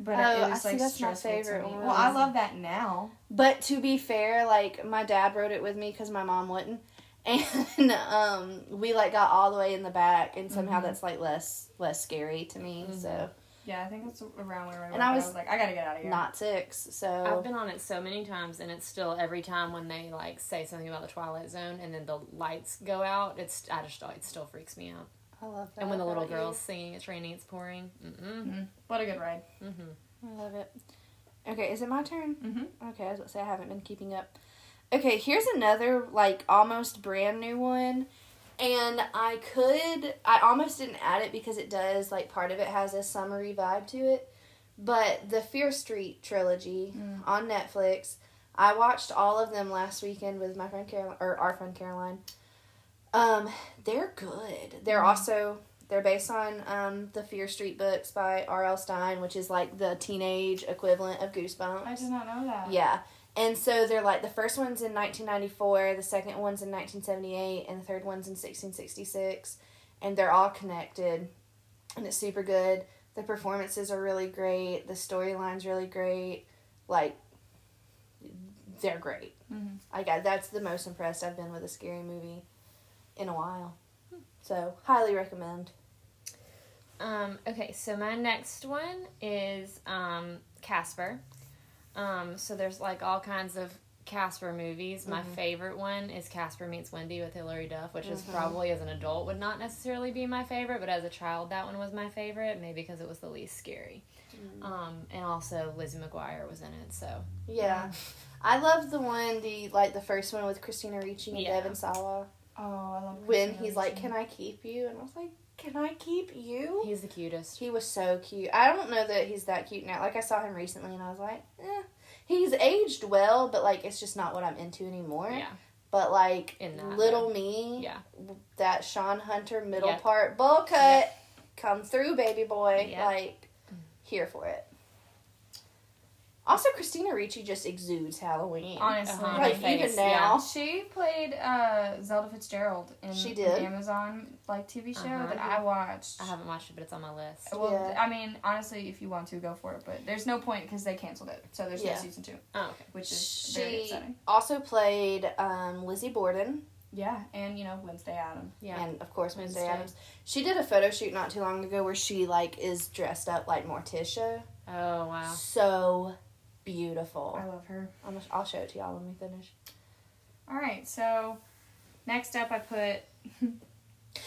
but Oh, it I was see, like that's my favorite well i love that now But to be fair, like my dad wrote it with me because my mom wouldn't, and um, we like got all the way in the back, and somehow Mhm. that's like less less scary to me. So yeah i think that's around where I, And went, I but was like i gotta get out of here not six. so I've been on it so many times, and it's still every time when they like say something about the Twilight Zone, and then the lights go out. It's I just it still freaks me out. I love that. And when the little about you. girls singing "It's raining, it's pouring," Mm-hmm. what a good ride mm-hmm. I love it. Okay, is it my turn? mm-hmm. Okay, I was about to say I haven't been keeping up. Okay, here's another like almost brand new one. And I could I almost didn't add it because it does like part of it has a summery vibe to it. But the Fear Street trilogy Mm. on Netflix, I watched all of them last weekend with my friend Caroline or our friend Caroline. Um, they're good. They're Mm. also they're based on um, the Fear Street books by R.L. Stine, which is like the teenage equivalent of Goosebumps. i did not know that Yeah. And so they're like the first one's in 1994, the second one's in 1978, and the third one's in 1666. And they're all connected. And it's super good. The performances are really great. The storyline's really great. Like, they're great. Mhm. I got that's the most impressed I've been with a scary movie in a while. So, highly recommend. Um, okay, so my next one is um, Casper. Um, so there's like all kinds of Casper movies, my Mhm. favorite one is Casper Meets Wendy with Hilary Duff, which is Mhm. probably as an adult would not necessarily be my favorite, but as a child, that one was my favorite, maybe because it was the least scary. Um, and also Lizzie McGuire was in it, so Yeah. I love the one the like the first one with Christina Ricci and Yeah. Devon Sawa. Oh, I love When Christina he's like, Can I keep you? And I was like, Can I keep you? he's the cutest. He was so cute. I don't know that he's that cute now. Like I saw him recently and I was like, eh. He's aged well, but like it's just not what I'm into anymore. Yeah, But like little me, yeah. that Sean Hunter middle part bowl cut, come through, baby boy. Like here for it. Also, Christina Ricci just exudes Halloween. Honestly, Uh-huh. like Her face, even now, She played uh, Zelda Fitzgerald in She an did? Amazon like TV show Uh-huh. that I watched. I haven't watched it, but it's on my list. Well, Yeah. I mean, honestly, if you want to, go for it. But there's no point because they canceled it, so there's Yeah. no season two, Oh, okay. which is very she upsetting. also played um, Lizzie Borden Yeah, and you know Wednesday Adam. Yeah. and of course Wednesday, Wednesday. Addams. She did a photo shoot not too long ago where she like is dressed up like Morticia. Oh wow. So beautiful. I love her. I'm, I'll show it to y'all when we finish. All right, so next up, I put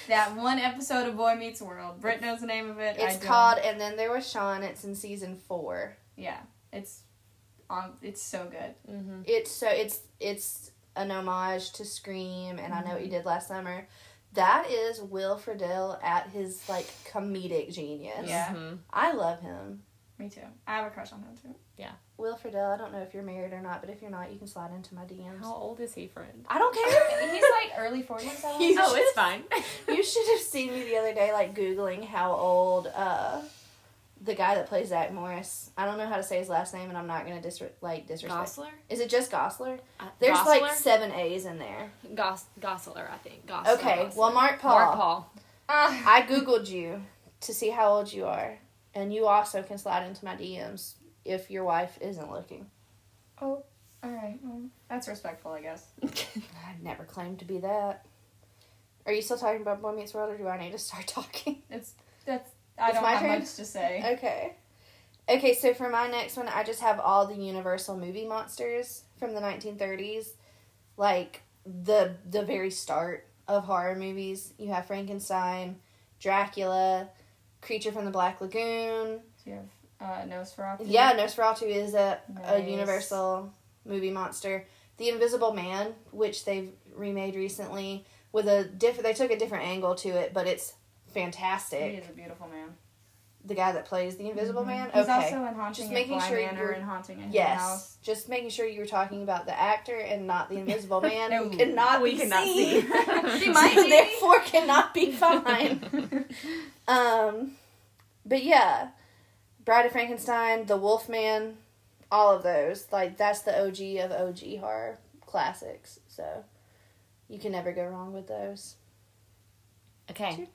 that one episode of Boy Meets World. Britt knows the name of it. I It's don't. called And Then There Was Sean. It's in season four. Yeah, it's um, it's so good. Mm-hmm. It's so it's it's an homage to Scream, and I know what Mm-hmm. you did last summer. That is Will Friedle at his like comedic genius. Yeah. Mm-hmm. I love him. Me too. I have a crush on him too. Yeah. Will Friedle. I don't know if you're married or not, but if you're not, you can slide into my DMs. How old is he, friend? I don't care. He's like early forties. You oh, it's fine. you should have seen me the other day, like googling how old uh, the guy that plays Zach Morris. I don't know how to say his last name, and I'm not gonna dis like disrespect. Gosler. Is it just Gosler? Uh, There's Gosler? like seven A's in there. Gos- Gosler, I think. Gosler, Okay, Gosler. well, Mark Paul. Mark Paul. Uh, I googled you to see how old you are, and you also can slide into my DMs if your wife isn't looking. oh, all right. Well, that's respectful, I guess. I never claimed to be that. Are you still talking about Boy Meets World, or do I need to start talking? It's that's. I It's don't my have turn? much to say. Okay. Okay, so for my next one, I just have all the Universal movie monsters from the 1930s, like the the very start of horror movies. You have Frankenstein, Dracula, Creature from the Black Lagoon. So you have uh, Nosferatu. Yeah, Nosferatu is a, a Universal movie monster. The Invisible Man, which they've remade recently with a different. They took a different angle to it, but it's fantastic. He is a beautiful man. The guy that plays the Invisible Mhm. Man. He's okay. also in Haunting Just making Bly sure Manor you're- and Haunting at Yes, House. just making sure you were talking about the actor and not the Invisible Man No, who cannot we be cannot seen. see. She might so be. therefore cannot be fine. um, but yeah, Bride of Frankenstein, The Wolfman, all of those like that's the OG of OG horror classics. So you can never go wrong with those. Okay.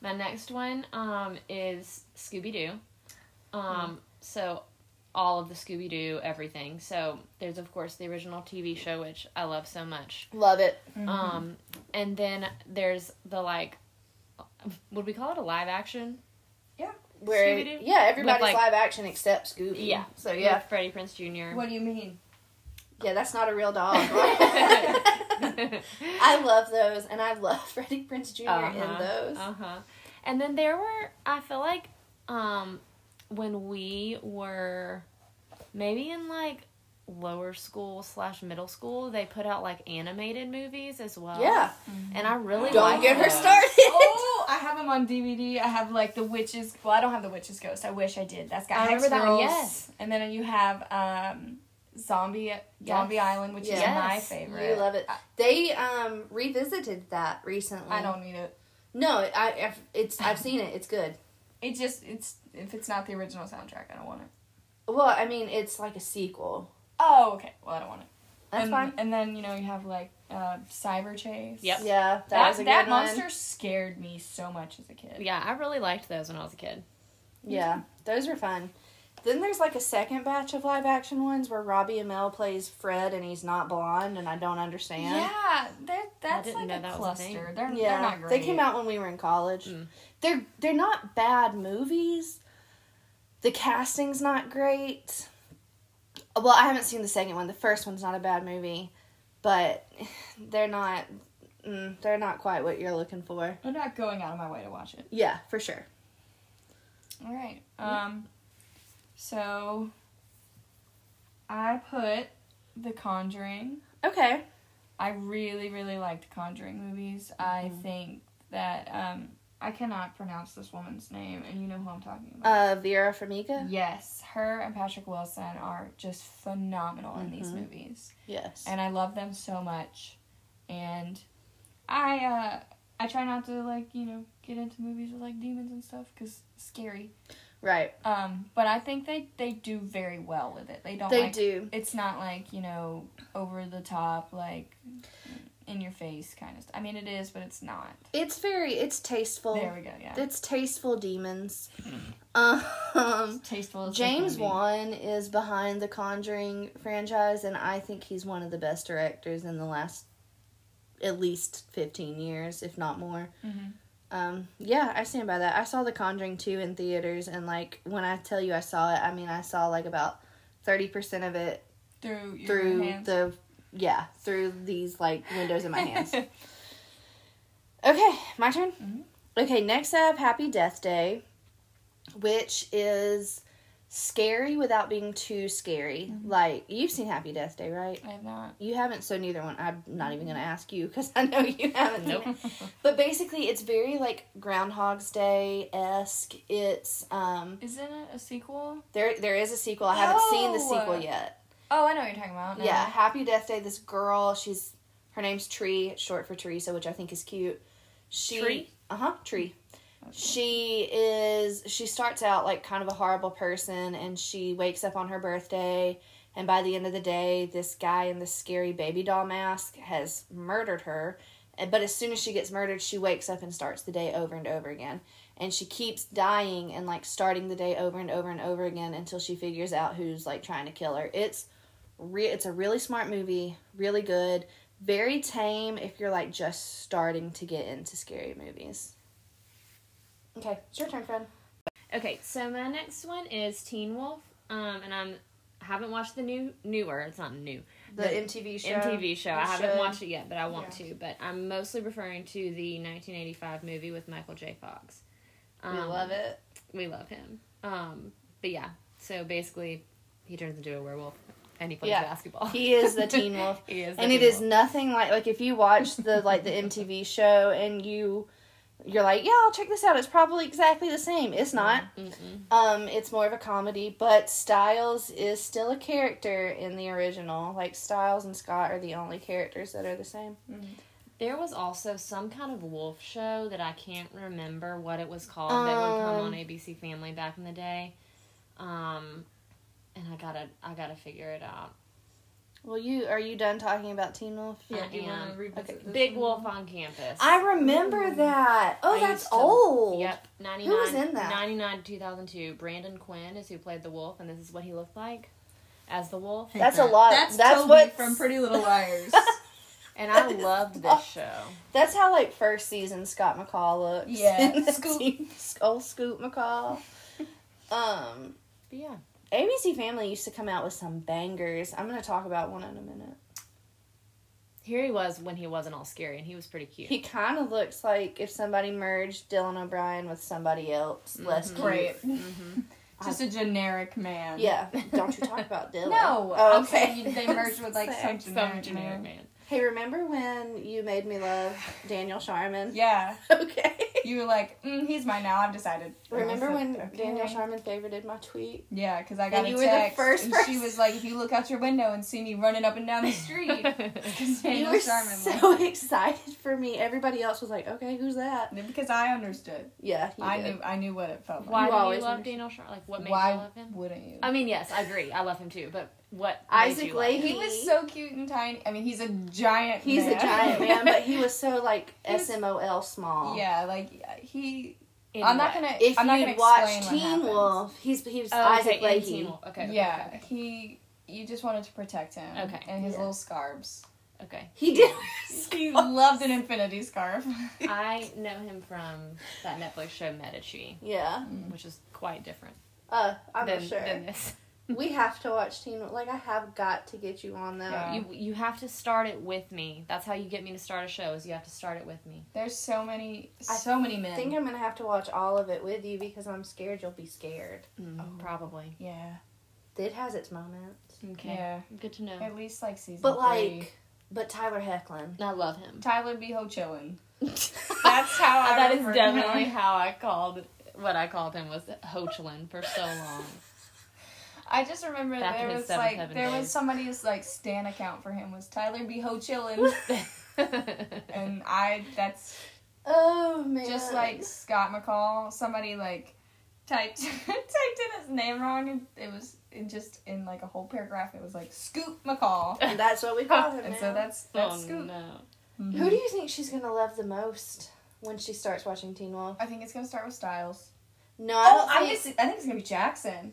My next one um, is Scooby Doo. Um, So, all of the Scooby Doo, everything. So, there's, of course, the original TV show, which I love so much. Love it. Mhm. Um, and then there's the, like, would we call it a live action? Yeah. Where Scooby-Doo? yeah, everybody's like- live action except Scooby. Yeah. So yeah, With Freddie Prinze Jr. what do you mean? yeah, that's not a real dog. I love those, and I love Freddie Prinze Jr. in those. Uh huh. And then there were, I feel like, um, when we were maybe in like lower school slash middle school, they put out like animated movies as well. yeah, And I really don't liked get her started. oh, I have them on DVD. I have like the Witches. Well, I don't have the witches Ghost. I wish I did. That's got I Hex remember that one, yes. And then you have um, Zombie Zombie Island, which is my favorite. You love it. They um revisited that recently. I don't need it. No, I I've, it's I've seen it. It's good. It just it's if it's not the original soundtrack, I don't want it. Well, I mean, it's like a sequel. Oh, okay. Well, I don't want it. That's and, fine. And then you know you have like uh, Cyber Chase. Yep. Yeah, that, That was a that good monster one. scared me so much as a kid. Yeah, I really liked those when I was a kid. Yeah, those were fun. Then there's like a second batch of live action ones where Robbie Amell plays Fred and he's not blonde, and I don't understand. Yeah, they're, that's didn't like know a that was a thing. cluster. They're, Yeah, they're not great. they came out when we were in college. Mm. They're they're not bad movies. The casting's not great. Well, I haven't seen the second one. The first one's not a bad movie, but they're not. Mm, they're not quite what you're looking for. I'm not going out of my way to watch it. Yeah, for sure. All right. Um. So. I put The Conjuring. Okay. I really, really liked Conjuring movies. I think that um, I cannot pronounce this woman's name, and you know who I'm talking about. Uh, Vera Farmiga. yes, her and Patrick Wilson are just phenomenal in these Mhm. movies, Yes. and I love them so much. And I, uh, I try not to like you know get into movies with like demons and stuff because scary. right. Um, but I think they they do very well with it. They don't. They like, do. it's not like you know over the top like in your face kind of stuff. I mean it is, but it's not. It's very. It's tasteful. There we go. Yeah. It's tasteful demons. Um, Tasteful. as James. Wan is behind the Conjuring franchise, and I think he's one of the best directors in the last at least fifteen years, if not more. Mhm. Um, yeah, I stand by that. I saw The Conjuring two in theaters, and like when I tell you I saw it, I mean I saw like about thirty percent of it through your through hands. the yeah through these like windows in my hands. Okay, my turn. Mhm. Okay, next up, Happy Death Day, which is scary without being too scary. Mm-hmm. Like you've seen Happy Death Day, right? I have not. You haven't, so neither one. I'm not even gonna ask you because I know you haven't. Nope. But basically, it's very like Groundhog's Day esque. It's um Isn't it a sequel? there there is a sequel. I haven't seen the Oh! sequel yet. Oh, I know what you're talking about. now. Yeah, Happy Death Day. This girl, she's her name's Tree, short for Teresa, which I think is cute. She, Tree? Uh huh. Tree. Okay. She is. She starts out like kind of a horrible person, and she wakes up on her birthday. And by the end of the day, this guy in the scary baby doll mask has murdered her. And- But as soon as she gets murdered, she wakes up and starts the day over and over again. And she keeps dying and like starting the day over and over and over again until she figures out who's like trying to kill her. It's re- it's a really smart movie, really good, very tame if you're like just starting to get into scary movies. Okay, it's your turn, friend. Okay, so my next one is Teen Wolf. Um, and I'm haven't watched the new newer. It's not new. The, MTV show. MTV show. I haven't should. watched it yet, but I want Yeah. to. But I'm mostly referring to the 1985 movie with Michael J. Fox. We Um, love it. We love him. Um, but yeah, so basically, he turns into a werewolf and he plays Yeah. basketball. He is the Teen Wolf. he is, the and it Teen is nothing like like if you watch the like the MTV show and you you're like, yeah, I'll check this out. It's probably exactly the same. It's not. Mm-mm. Um, it's more of a comedy, but Stiles is still a character in the original. Like Stiles and Scott are the only characters that are the same. There was also some kind of wolf show that I can't remember what it was called that would come on Um, ABC Family back in the day. Um, and I gotta, I gotta figure it out. Well, you are you done talking about Teen Wolf? Yeah, I do you am. Okay. Big one? Wolf on Campus. I remember that. Oh, I that's to- old. Yep, 99, Who was in that? 99 to 2002. Brandon Quinn is who played the wolf, and this is what he looked like as the wolf. That's a lot. That's, That's Toby what from Pretty Little Liars. And I loved this show. That's how like first season Scott McCall looks. Yeah. In Scoop. team- old Scoot McCall. Um, But yeah. ABC Family used to come out with some bangers. I'm gonna talk about one in a minute. Here he was when he wasn't all scary, and he was pretty cute. He kind of looks like if somebody merged Dylan O'Brien with somebody else less Mhm. cute. Great. hmm Just a generic man. Yeah, don't you talk about Dylan? No, Oh, I'm okay. saying they merged with like some Say. generic, Some generic man. man. Hey, remember when you made me love Daniel Sharman? Yeah, Okay. you were like, mm, he's mine now. I've decided. Remember said, when okay. Daniel Sharman favorited my tweet? Yeah, because I got a you were the text, first and she was like, "If you look out your window and see me running up and down the street, it's You Daniel were Sharman." so excited for me. Everybody else was like, "Okay, who's that?" because I understood. Yeah, you I did. knew. I knew what it felt like. Why You do you love understand. Daniel Sharp? Like, what made Why you love him? wouldn't you? I mean, yes, I agree. I love him too. But what? Isaac made you love him? Lahey. he was so cute and tiny. I mean, he's a giant. He's man. a giant man, but he was so like SMOL small. Yeah, like he. In I'm not gonna. If I'm not you'd gonna watched Teen. Wolf, he's he was Oh, Isaac okay, in Lahey. Teen Wolf. Okay. okay, Yeah, Okay. he. You just wanted to protect him. Okay. And his Yeah. little scarves. okay. He did. He loved an infinity scarf. I know him from that Netflix show Medici, Yeah. which is quite different Uh, I'm than, sure. than this. We have to watch Teen. Wolf. Like I have got to get you on though. Yeah. You you have to start it with me. That's how you get me to start a show. Is you have to start it with me. There's so many, I so many men. I think I'm gonna have to watch all of it with you because I'm scared you'll be scared. Mm, Oh. Probably. yeah, It has its moments, Okay. yeah. Good to know. At least like season. but three. like, but Tyler Hoechlin. I love him. Tyler B. Ho chillin'. That's how I that is refer to him. definitely how I called what I called him was Hochlin for so long. I just remember Back there was seven like heaven there days. was somebody's like Stan account for him was Tyler B. Ho chillin', and I that's Oh man. just like Scott McCall. Somebody like typed typed in his name wrong, and it was it just in like a whole paragraph. It was like Scoop McCall, And that's what we call him and now. so that's that's oh Scoop. no. Mhm. Who do you think she's gonna love the most when she starts watching Teen Wolf? I think it's gonna start with Stiles. No, I Oh, don't I, think. I think it's gonna be Jackson.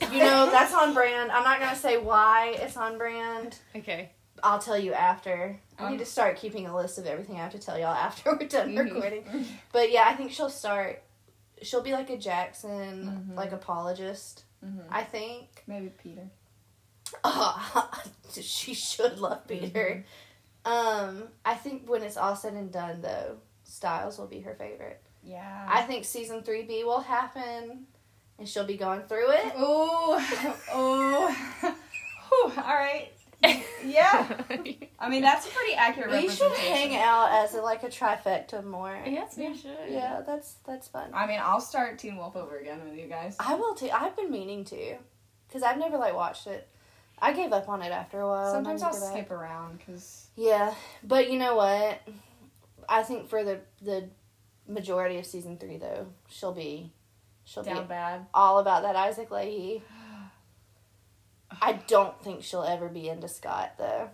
You know, that's on brand. I'm not gonna say why it's on brand. Okay. I'll tell you after. I Um, need to start keeping a list of everything I have to tell y'all after we're done Mhm. recording. But yeah, I think she'll start. She'll be like a Jackson, Mhm. like apologist. Mhm. I think. Maybe Peter. Oh, she should love Peter. Um, I think when it's all said and done, though, Stiles will be her favorite. Yeah. I think season three B will happen, and she'll be going through it. Oh, oh. All right. Yeah. I mean, that's a pretty accurate We should hang out as a, like a trifecta more. yes, we should. Yeah, that's that's fun. I mean, I'll start Teen Wolf over again with you guys. I will too. I've been meaning to, because I've never like watched it. I gave up on it after a while. Sometimes I'll to skip around because Yeah, but you know what? I think for the the majority of season three though, she'll be she'll down be bad. all about that Isaac Lahey. I don't think she'll ever be into Scott though,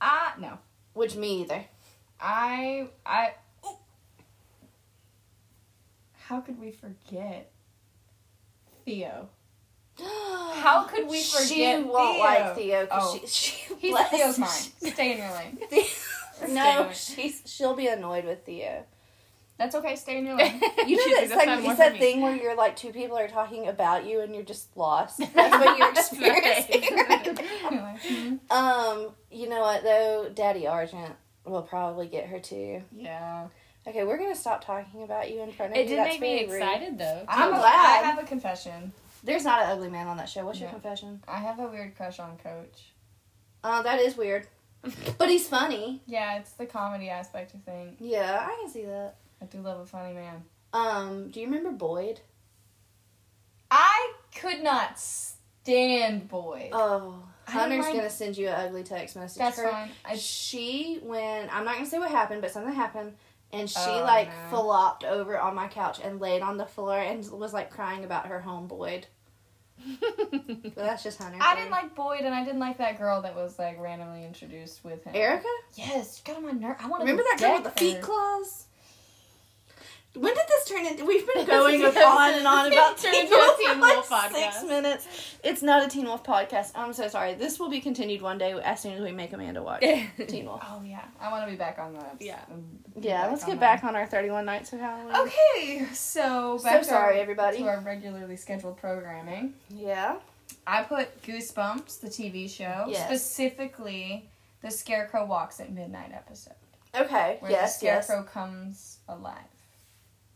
Ah, no. which me either. I, I. ooh. How could we forget Theo? How could we forget? She won't Theo? like Theo because Oh. she, she He's Theo's mine. Stay in your lane. no, she's she'll be annoyed with Theo. That's okay. Stay in your lane. You know that it's "That's like it's that thing where you're like two people are talking about you and you're just lost. That's what you're experiencing. right. Mhm. Um, you know what though? Daddy Argent will probably get her too. Yeah. Okay, we're gonna stop talking about you in front of It you. did That's make me rude. excited though. I'm glad. I have a confession. There's not an ugly man on that show. What's your confession? I have a weird crush on Coach. Uh, that is weird, but he's funny. Yeah, it's the comedy aspect of thing. Yeah, I can see that. I do love a funny man. Um, do you remember Boyd? I could not stand Boyd. Oh, Hunter's mind- gonna send you an ugly text message. That's Her- fine. I, she when I'm not gonna say what happened, but something happened, and she Oh, like no. flopped over on my couch and laid on the floor and was like crying about her home Boyd. But that's just Hunter. I didn't like Boyd, and I didn't like that girl that was like randomly introduced with him. Erica. Yes, got on my nerve. I want to Remember that girl with the feet claws? When did this turn into? We've been going on and on about Turned Teen into a Wolf Teen for Wolf like six minutes. It's not a Teen Wolf podcast. I'm so sorry. This will be continued one day as soon as we make Amanda watch Teen Wolf. Oh yeah, I want to be back on that. Um, yeah. Yeah, let's on get that. back on our 31 nights of Halloween. Okay, so So back to sorry, our, everybody. to our regularly scheduled programming. Yeah. I put Goosebumps, the TV show, Yes. specifically the Scarecrow Walks at Midnight episode, Okay. where yes. the Yes. Scarecrow comes alive.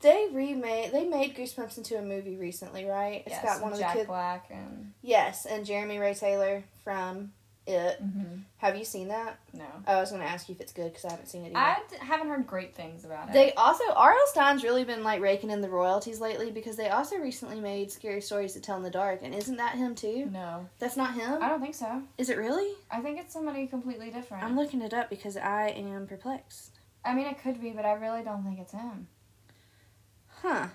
They remade. They made Goosebumps into a movie recently, right? It's Yes, got one of Jack the kids. Black and Yes, and Jeremy Ray Taylor from It. Mhm. Have you seen that? no, I was going to ask you if it's good because I haven't seen it. Either. I d- haven't heard great things about it. They also R.L. Stine's really been like raking in the royalties lately because they also recently made Scary Stories to Tell in the Dark, and isn't that him too? no, That's not him. I don't think so. Is it really? I think it's somebody completely different. I'm looking it up because I am perplexed. I mean, it could be, but I really don't think it's him. Huh.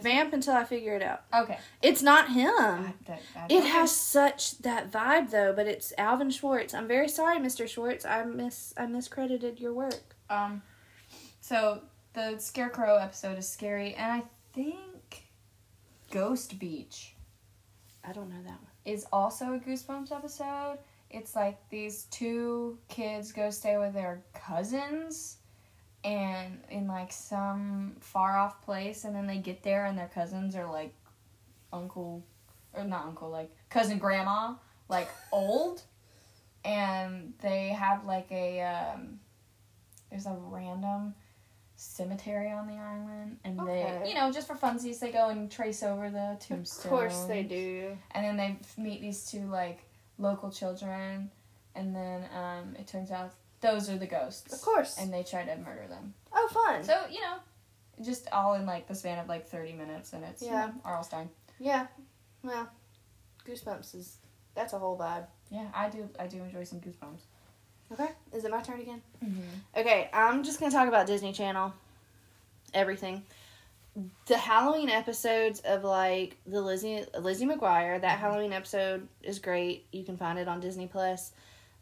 Vamp until I figure it out. Okay. It's not him. I- that- I- It has such that vibe though, but it's Alvin Schwartz. I'm very sorry, Mr. Schwartz. I miss I miscredited your work. Um, so the Scarecrow episode is scary, and I think Ghost Beach I don't know that one. is also a Goosebumps episode. It's like these two kids go stay with their cousins and in like some far off place and then they get there and their cousins are like Uncle or not uncle, like cousin grandma, like old, and they have like a um, there's a random cemetery on the island, and they you know just for funsies they go and trace over the tombstones, Of course they do. And then they meet these two like local children, and then um, it turns out those are the ghosts. Of course. And they try to murder them. oh, fun. So you know, just all in like the span of like thirty minutes, and it's Yeah. yeah, R.L. Stine. yeah. Well, Goosebumps is that's a whole vibe. Yeah, I do. I do enjoy some goosebumps. Okay, is it my turn again? Mm-hmm. Okay, I'm just gonna talk about Disney Channel. Everything. The Halloween episodes of like the Lizzie Lizzie McGuire. That Halloween episode is great. You can find it on Disney Plus.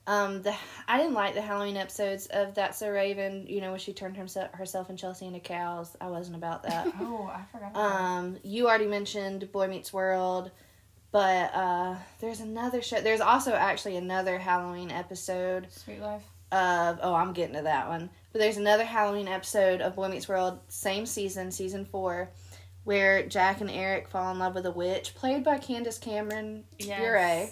Um, the I didn't like the Halloween episodes of That's a Raven. You know when she turned herself herself and Chelsea into cows. I wasn't about that. Oh, I forgot. About Um, you already mentioned Boy Meets World, but uh, there's another show. There's also actually another Halloween episode. Suite Life. of. Oh, I'm getting to that one. But there's another Halloween episode of Boy Meets World, same season, season four, where Jack and Eric fall in love with a witch, played by Candace Cameron Bure,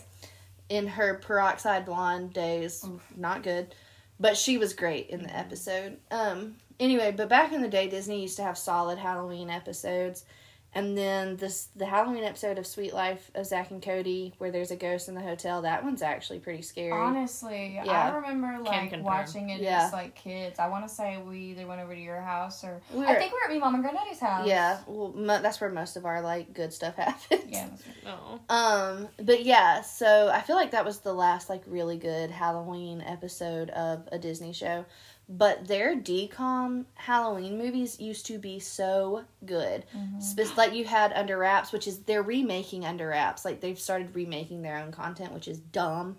in her peroxide blonde days. Not good, but she was great in the episode. Um. Anyway, but back in the day, Disney used to have solid Halloween episodes. And then this the Halloween episode of Suite Life of Zach and Cody, where there's a ghost in the hotel. That one's actually pretty scary. Honestly, Yeah. I remember like watching it Yeah. as like kids. I want to say we either went over to your house or We I think we were at me mom and granddaddy's house. Yeah, well, mo- that's where most of our like good stuff happens. Yeah. That's right. Oh. Um, but yeah, so I feel like that was the last like really good Halloween episode of a Disney show. But their DCOM Halloween movies used to be so good. Spe- like you had Under Wraps, which is they're remaking Under Wraps. Like they've started remaking their own content, which is dumb.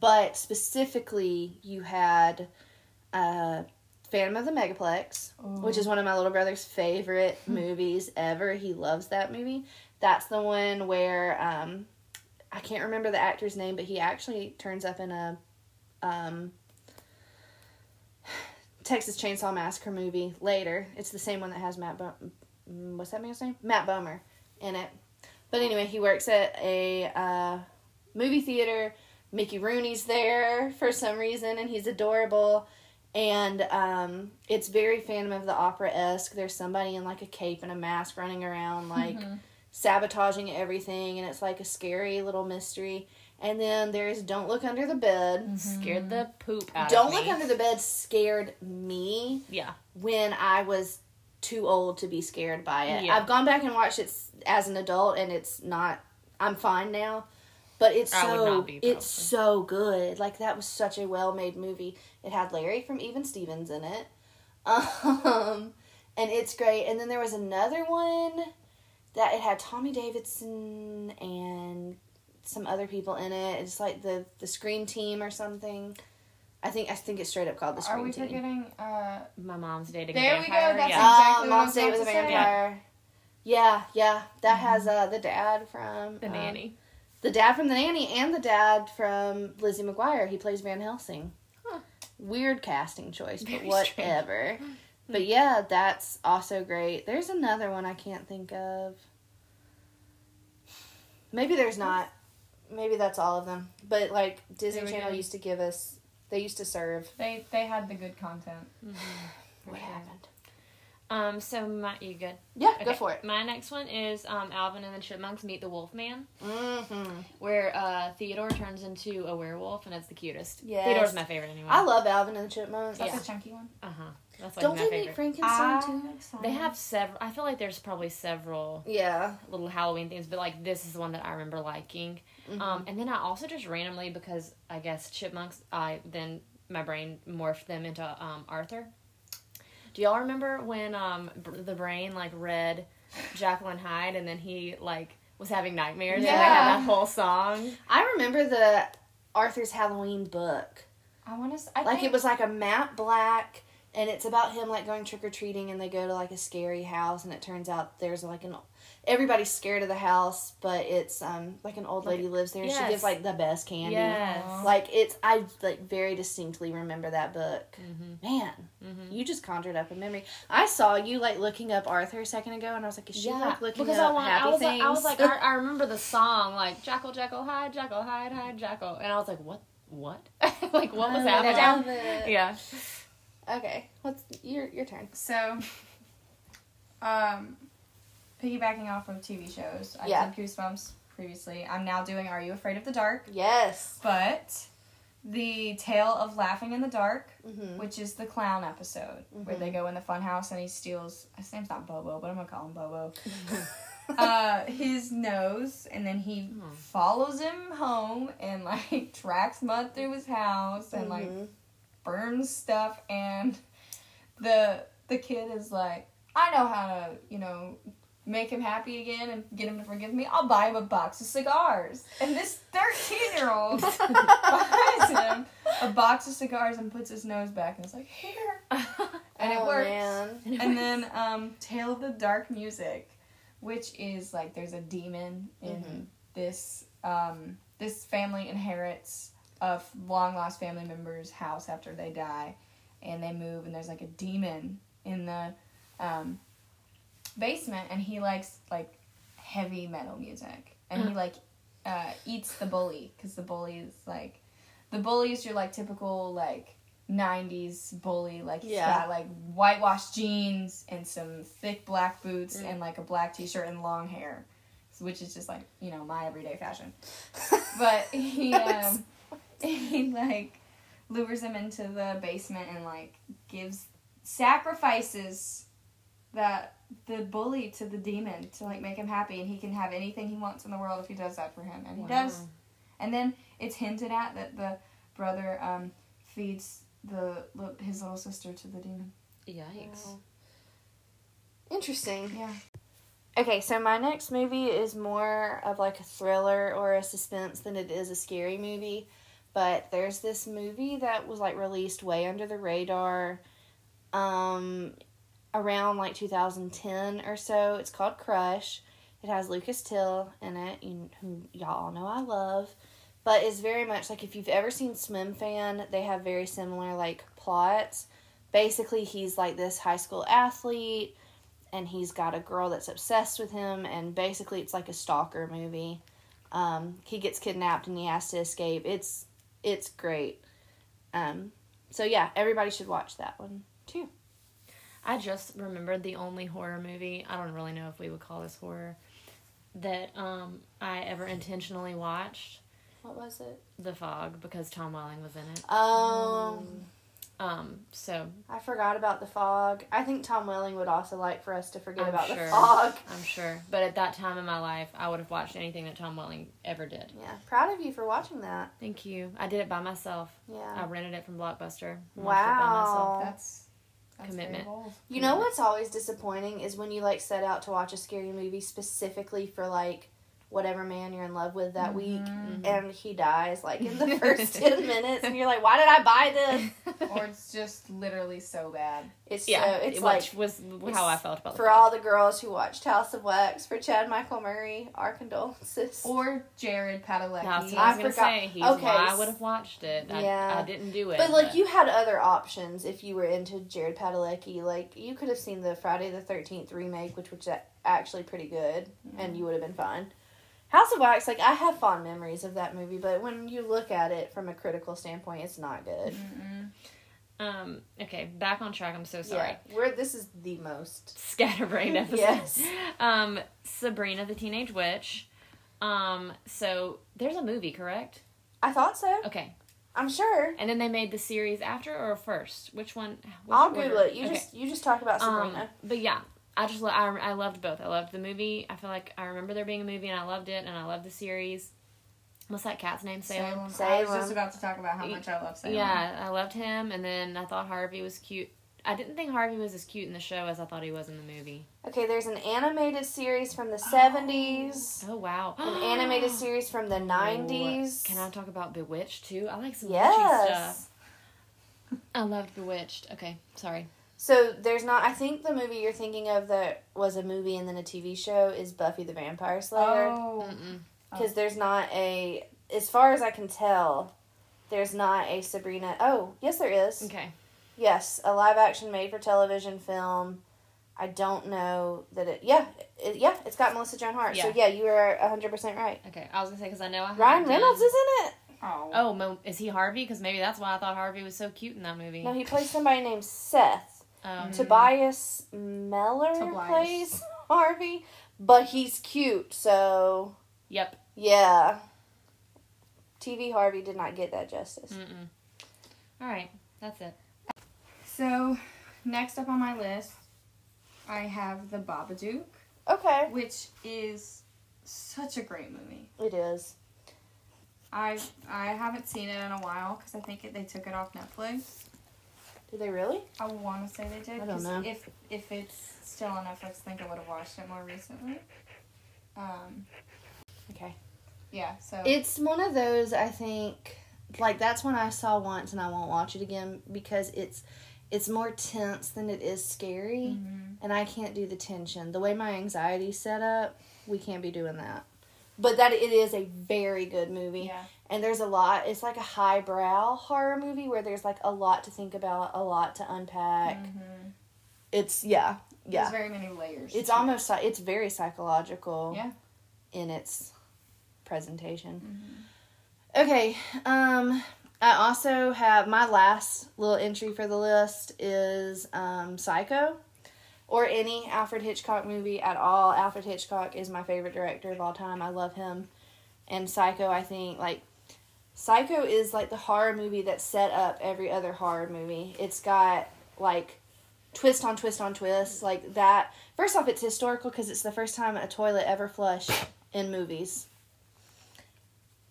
But specifically, you had uh, Phantom of the Megaplex, which is one of my little brother's favorite movies ever. He loves that movie. That's the one where um, I can't remember the actor's name, but he actually turns up in a um, Texas Chainsaw Massacre movie later. It's the same one that has Matt. Bo- mm, what's that man's name? Matt Bomer in it. But anyway, he works at a uh, movie theater. Mickey Rooney's there for some reason, and he's adorable. And um, it's very Phantom of the Opera esque. There's somebody in like a cape and a mask running around, like sabotaging everything, and it's like a scary little mystery. And then there's Don't Look Under the Bed. Scared the poop out Don't of me. Look Under the Bed scared me Yeah. when I was too old to be scared by it. Yeah. I've gone back and watched it as an adult, and it's not. I'm fine now, but it's I would so not be, it's so good. Like that was such a well made movie. It had Larry from Even Stevens in it, um, and it's great. And then there was another one that it had Tommy Davidson and some other people in it. It's like the the Scream Team or something. I think I think it's straight up called the Scream Team. Are we Team. forgetting? Uh, My mom's dating There a we go, vampire. that's yeah. exactly Um, what I Mom's was Date about with a to say. Vampire. Yeah, yeah. That has uh, the dad from the um, nanny. the dad from the nanny, and the dad from Lizzie McGuire. He plays Van Helsing. Huh. Weird casting choice, but Very whatever. But yeah, that's also great. There's another one I can't think of. Maybe there's not. Maybe that's all of them. But like Disney Channel go. used to give us. They used to serve. they they had the good content. What sure. happened? Um. So my you good? Yeah, go for it. My next one is um Alvin and the Chipmunks meet the Wolfman, Mm-hmm. where uh Theodore turns into a werewolf, and it's the cutest. Yes. Theodore's my favorite anyway. I love Alvin and the Chipmunks. That's Yeah. a chunky one. Uh huh. That's like Don't my they favorite. make Frankenstein too? They have several. I feel like there's probably several Yeah. little Halloween things, but like this is the one that I remember liking. Mm-hmm. Um, and then I also just randomly because I guess chipmunks, I then my brain morphed them into um, Arthur. Do y'all remember when um, br- the brain like read Jacqueline Hyde and then he like was having nightmares and they had Yeah. that whole song? I remember the Arthur's Halloween book. I want to. I Like think, it was like a matte black and it's about him like going trick or treating, and they go to like a scary house, and it turns out there's like an everybody's scared of the house, but it's um like an old lady lives there, and she gives like the best candy. Yes. Like it's I like very distinctly remember that book. Mm-hmm. Man, Mm-hmm. you just conjured up a memory. I saw you like looking up Arthur a second ago, and I was like, is she like looking because up I, want, happy I was things? like, I was like, I, I remember the song like Jackal, Jackal, hide, Jackal, hide, hide, Jackal, and I was like, what, what, like what was I happening? love it. Yeah. Okay, what's your your turn? So, um, piggybacking off of TV shows, I Yeah. did Goosebumps previously. I'm now doing Are You Afraid of the Dark? Yes. But the Tale of Laughing in the Dark, Mm-hmm. which is the clown episode where they go in the fun house and he steals. His name's not Bobo, but I'm gonna call him Bobo. uh, his nose, and then he Oh. follows him home and like tracks mud through his house and like Mhm. burns stuff and the the kid is like i know how to you know make him happy again and get him to forgive me i'll buy him a box of cigars. And this 13 year old buys him a box of cigars and puts his nose back and is like here. And it Oh, works. man. and then um tale of the dark music which is like there's a demon in Mhm. this um this family inherits a long lost family member's house after they die. And they move and there's like a demon in the um basement and he likes like heavy metal music and he like uh eats the bully because the bully is like the bully is your like typical like 90s bully like he's Yeah. got like whitewashed jeans and some thick black boots Mm. and like a black t-shirt and long hair which is just like you know my everyday fashion but he um he like lures him into the basement and like gives sacrifices that the bully to the demon to like make him happy and he can have anything he wants in the world if he does that for him and he does and then it's hinted at that the brother um feeds the his little sister to the demon Yikes. Wow. Interesting. yeah Okay, so my next movie is more of like a thriller or a suspense than it is a scary movie. But there's this movie that was like released way under the radar um around like 2010 or so. It's called Crush. It has Lucas Till in it, who y'all all know I love. But it's very much like if you've ever seen Swim Fan, they have very similar like plots. Basically, he's like this high school athlete and he's got a girl that's obsessed with him and basically it's like a stalker movie um, he gets kidnapped and he has to escape it's it's great um, so yeah everybody should watch that one too I just remembered the only horror movie. I don't really know if we would call this horror that um I ever intentionally watched. what was it The Fog because Tom Welling was in it. um Um, so i forgot about the fog i think tom welling would also like for us to forget I'm about the fog I'm sure, but at that time in my life, I would have watched anything that Tom Welling ever did. yeah proud of you for watching that Thank you. I did it by myself. Yeah. I rented it from Blockbuster. and it by Wow. myself. that's, that's Commitment. you know what's always disappointing is when you like set out to watch a scary movie specifically for like whatever man you're in love with that week Mhm. and he dies like in the first 10 minutes and you're like why did i buy this or it's just literally so bad it's yeah, so it's which like was how I felt about for all the girls who watched house of wax for chad michael murray our condolences or jared padalecki That's what I I was forgot- say. He's okay, why I s- would have watched it. I, Yeah. I didn't do it. but like you had other options if you were into jared padalecki like you could have seen the friday the 13th remake which was actually pretty good and you would have been fine house of wax like i have fond memories of that movie but when you look at it from a critical standpoint it's not good Mm-mm. Um. Okay, back on track. I'm so sorry. Yeah, we're this is the most. Scatterbrain episode. Yes. Um. Sabrina the Teenage Witch. Um. So there's a movie, correct? I thought so. Okay. I'm sure. And then they made the series after or first? Which one? Which I'll order? Google it. You Okay. just you just talk about Um, Sabrina. but yeah, I just lo- I, I loved both. I loved the movie. I feel like I remember there being a movie and I loved it, and I loved the series. What's that cat's name? Salem. Salem. I was just about to talk about how much I love Salem. Yeah, I loved him, and then I thought Harvey was cute. I didn't think Harvey was as cute in the show as I thought he was in the movie. okay, there's an animated series from the 70s, Oh wow! an animated series from the Oh, 90s. Can I talk about Bewitched too? I like some witchy stuff. Yes. I loved Bewitched. Okay, sorry. So there's not. I think the movie you're thinking of that was a movie and then a TV show is Buffy the Vampire Slayer. Oh. Because there's not a. As far as I can tell, there's not a Sabrina. Oh, yes, there is. Okay. Yes, a live action made for television film. I don't know that it. Yeah, it, yeah, it's got Melissa Joan Hart. So Yeah. yeah, you are hundred percent right. Okay. I was gonna say because I know I haven't Ryan done- Reynolds is in it. oh, Oh, is he Harvey? Because maybe that's why I thought Harvey was so cute in that movie. No, he plays somebody named Seth. Um, Tobias Mehler Tobias. plays Harvey, but he's cute. So Yep. yeah, TV Harvey did not get that justice. Mm-mm. All right. That's it. So, next up on my list, I have The Babadook, Okay, which is such a great movie. it is. I I haven't seen it in a while because I think it, they took it off Netflix. Did they really? I want to say they did. I don't know. If if it's still on Netflix, I think I would have watched it more recently. Um, Okay. yeah. So It's one of those I think like that's one I saw once and I won't watch it again because it's it's more tense than it is scary Mhm. and I can't do the tension. The way my anxiety's set up, we can't be doing that. But that it is a very good movie. yeah. And there's a lot it's like a highbrow horror movie where there's like a lot to think about, a lot to unpack. Mhm. It's yeah. There's Yeah. very many layers. It's to it. almost it's very psychological Yeah. in its presentation. Mhm. Okay, um I also have my last little entry for the list is um Psycho or any Alfred Hitchcock movie at all. Alfred Hitchcock is my favorite director of all time. I love him. And Psycho, I think like Psycho is like the horror movie that set up every other horror movie. It's got like twist on twist on twist like that. First off, it's historical because it's the first time a toilet ever flushed in movies.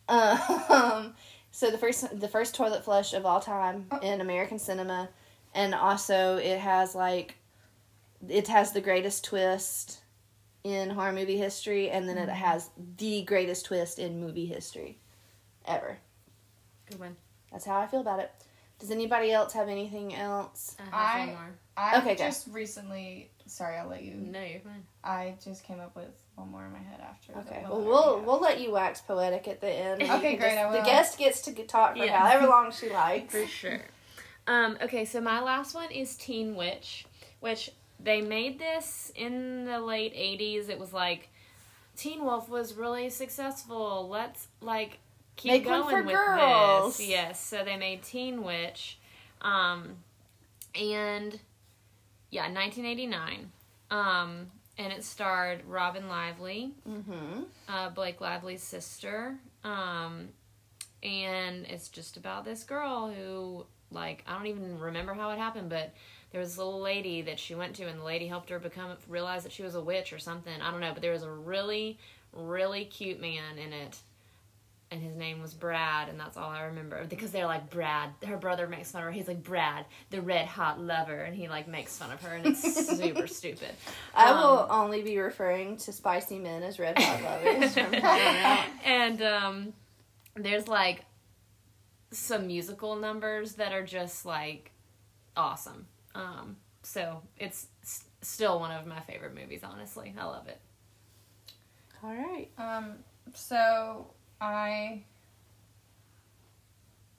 Um, so the first the first toilet flush of all time in American cinema, and also it has like it has the greatest twist in horror movie history, and then it has the greatest twist in movie history ever. Good one. That's how I feel about it. Does anybody else have anything else? I have I- one more. I Okay, go. just recently. Sorry, I'll let you. No, you're fine. I just came up with one more in my head after. the Okay, one well that I we'll already we'll let you wax poetic at the end. You Okay, can great, just- I The guest gets to talk for Yeah. however long she likes. For sure. Um, okay, so my last one is Teen Witch, which they made this in the late 80s. It was like, Teen Wolf was really successful. Let's, like, keep Make one going for with girls. this. Yes, so they made Teen Witch. Um, and, yeah, 1989. Um, and it starred Robin Lively, Mm-hmm. uh, Blake Lively's sister. Um, and it's just about this girl who, like, I don't even remember how it happened, but there was a little lady that she went to, and the lady helped her become realize that she was a witch or something. I don't know, but there was a really, really cute man in it. And his name was Brad, and that's all I remember. Because they're like Brad. Her brother makes fun of her. He's like Brad, the red hot lover, and he like makes fun of her, and it's super stupid. I Um, will only be referring to spicy men as red hot lovers from here on out. and um, there's like some musical numbers that are just like awesome. Um, so it's s- still one of my favorite movies. Honestly, I love it. All right. Um, so I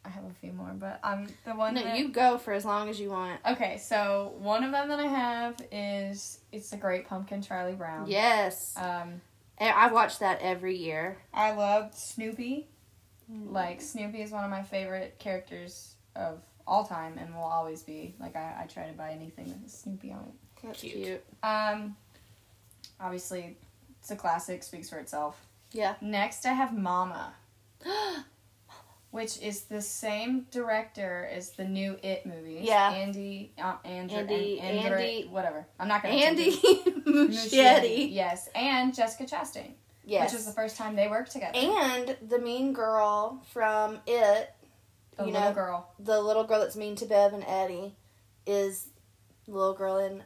I have a few more, but um the one No, that you go for as long as you want. Okay, so one of them that I have is it's the Great Pumpkin Charlie Brown. Yes. Um And I watch that every year. I loved Snoopy. Mm. Like Snoopy is one of my favorite characters of all time and will always be. Like I, I try to buy anything that has Snoopy on it. That's Cute. cute. Um obviously it's a classic, speaks for itself. Yeah. Next I have Mama. which is the same director as the new It movies. Yeah. Andy, uh, Andrew, Andy- An- Andrew- Andy- whatever. I'm not gonna Andy. Muschietti. Yes, and Jessica Chastain, Yes. which was the first time they worked together. and the mean girl from It, the you little know, girl. the little girl that's mean to Bev and Eddie, is the little girl in.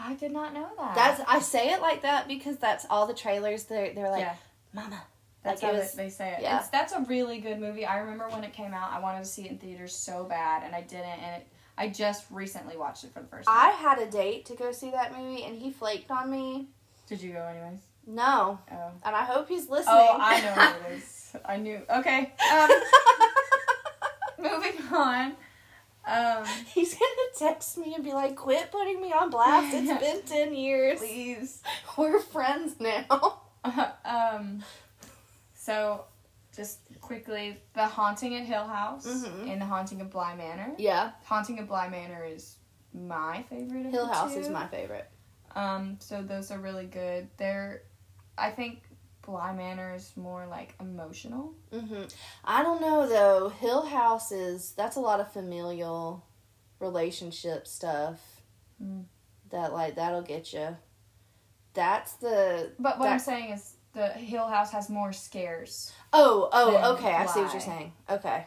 I did not know that. That's I say it like that because that's all the trailers. They're they're like, yeah. Mama, That's Like, how was- they, say it. yeah. It's, that's a really good movie. I remember when it came out, I wanted to see it in theaters so bad, and I didn't. And it, I just recently watched it for the first time. I had a date to go see that movie, and he flaked on me. Did you go anyways? No, Oh. and I hope he's listening. Oh, I know what it is. I knew. Okay. Um, moving on. Um, He's gonna text me and be like, "Quit putting me on blast. It's been ten years. please. We're friends now." um, so, just quickly, The Haunting at Hill House Mhm. and The Haunting of Bly Manor. Yeah, Haunting of Bly Manor is my favorite Hill House two. is my favorite. Um, so those are really good. They're, I think Bly Manor is more like emotional. hmm I don't know though. Hill House is that's a lot of familial relationship stuff. Mm. That like that'll get you. That's the But what I'm saying is the Hill House has more scares. oh oh Than okay. I see what you're saying. Okay,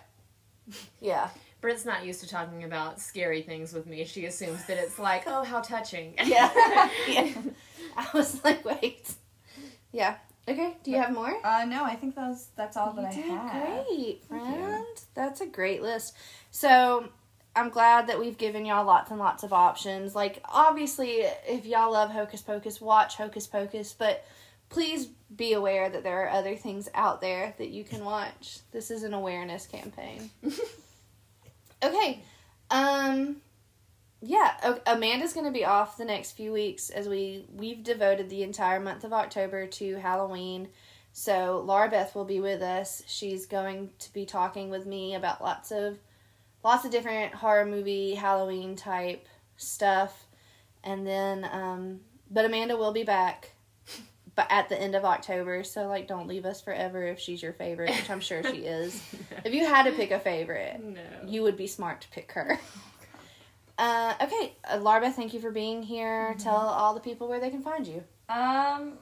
yeah. Britt's not used to talking about scary things with me. She assumes that it's like, oh, how touching. Yeah. yeah. I was like, wait. Yeah. Okay. Do you have more? Uh, no, I think that's that's all that I you did have. great, Thank friend. That's a great list. So I'm glad that we've given y'all lots and lots of options. Like, obviously, if y'all love Hocus Pocus, watch Hocus Pocus, but please be aware that there are other things out there that you can watch. This is an awareness campaign. okay. Um yeah, Amanda's going to be off the next few weeks as we we've devoted the entire month of October to Halloween. So Laura Beth will be with us. She's going to be talking with me about lots of lots of different horror movie Halloween type stuff. And then um but Amanda will be back but at the end of October, so like don't leave us forever if she's your favorite, which I'm sure she is. If you had to pick a favorite, no. you would be smart to pick her. Uh, okay, uh, Larba, thank you for being here. Tell all the people where they can find you. Um,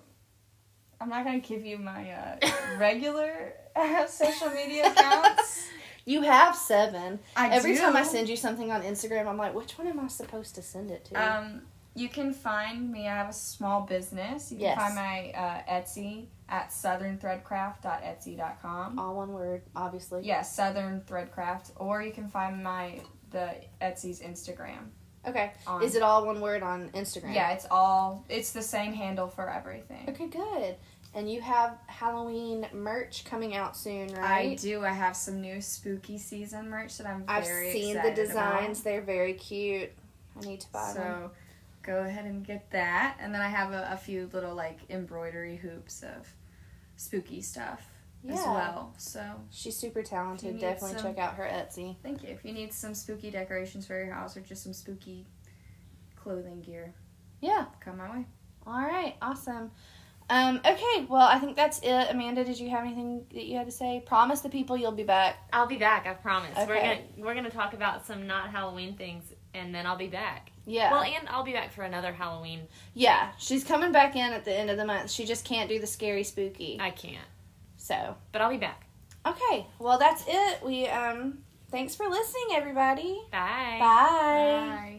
I'm not gonna give you my uh, regular uh, social media accounts. You have seven. I Every do. time I send you something on Instagram, I'm like, which one am I supposed to send it to? Um, you can find me. I have a small business. You can Yes. find my uh, Etsy at southernthreadcraft.etsy.com. all one word, obviously. Yes, Southern Threadcraft, or you can find my the Etsy's Instagram. Okay. On, Is it all one word on Instagram? Yeah, it's all. It's the same handle for everything. Okay, good. And you have Halloween merch coming out soon, right? I do. I have some new spooky season merch that I'm I've seen the designs. They're very cute. I need to buy about. them. So go ahead and get that. And then I have a, a few little like embroidery hoops of spooky stuff as well. So She's super talented. Definitely some- check out her Etsy. thank you. If you need some spooky decorations for your house or just some spooky clothing gear, Yeah. come my way. All right. Awesome. Um, okay. Well, I think that's it. Amanda, did you have anything that you had to say? Promise the people you'll be back. I'll be back. I promise. Okay. We're gonna we're gonna talk about some not Halloween things, and then I'll be back. Yeah. Well, and I'll be back for another Halloween. yeah. She's coming back in at the end of the month. She just can't do the scary spooky. I can't, So, but I'll be back. okay. Well, that's it. We um thanks for listening everybody. Bye. Bye. Bye.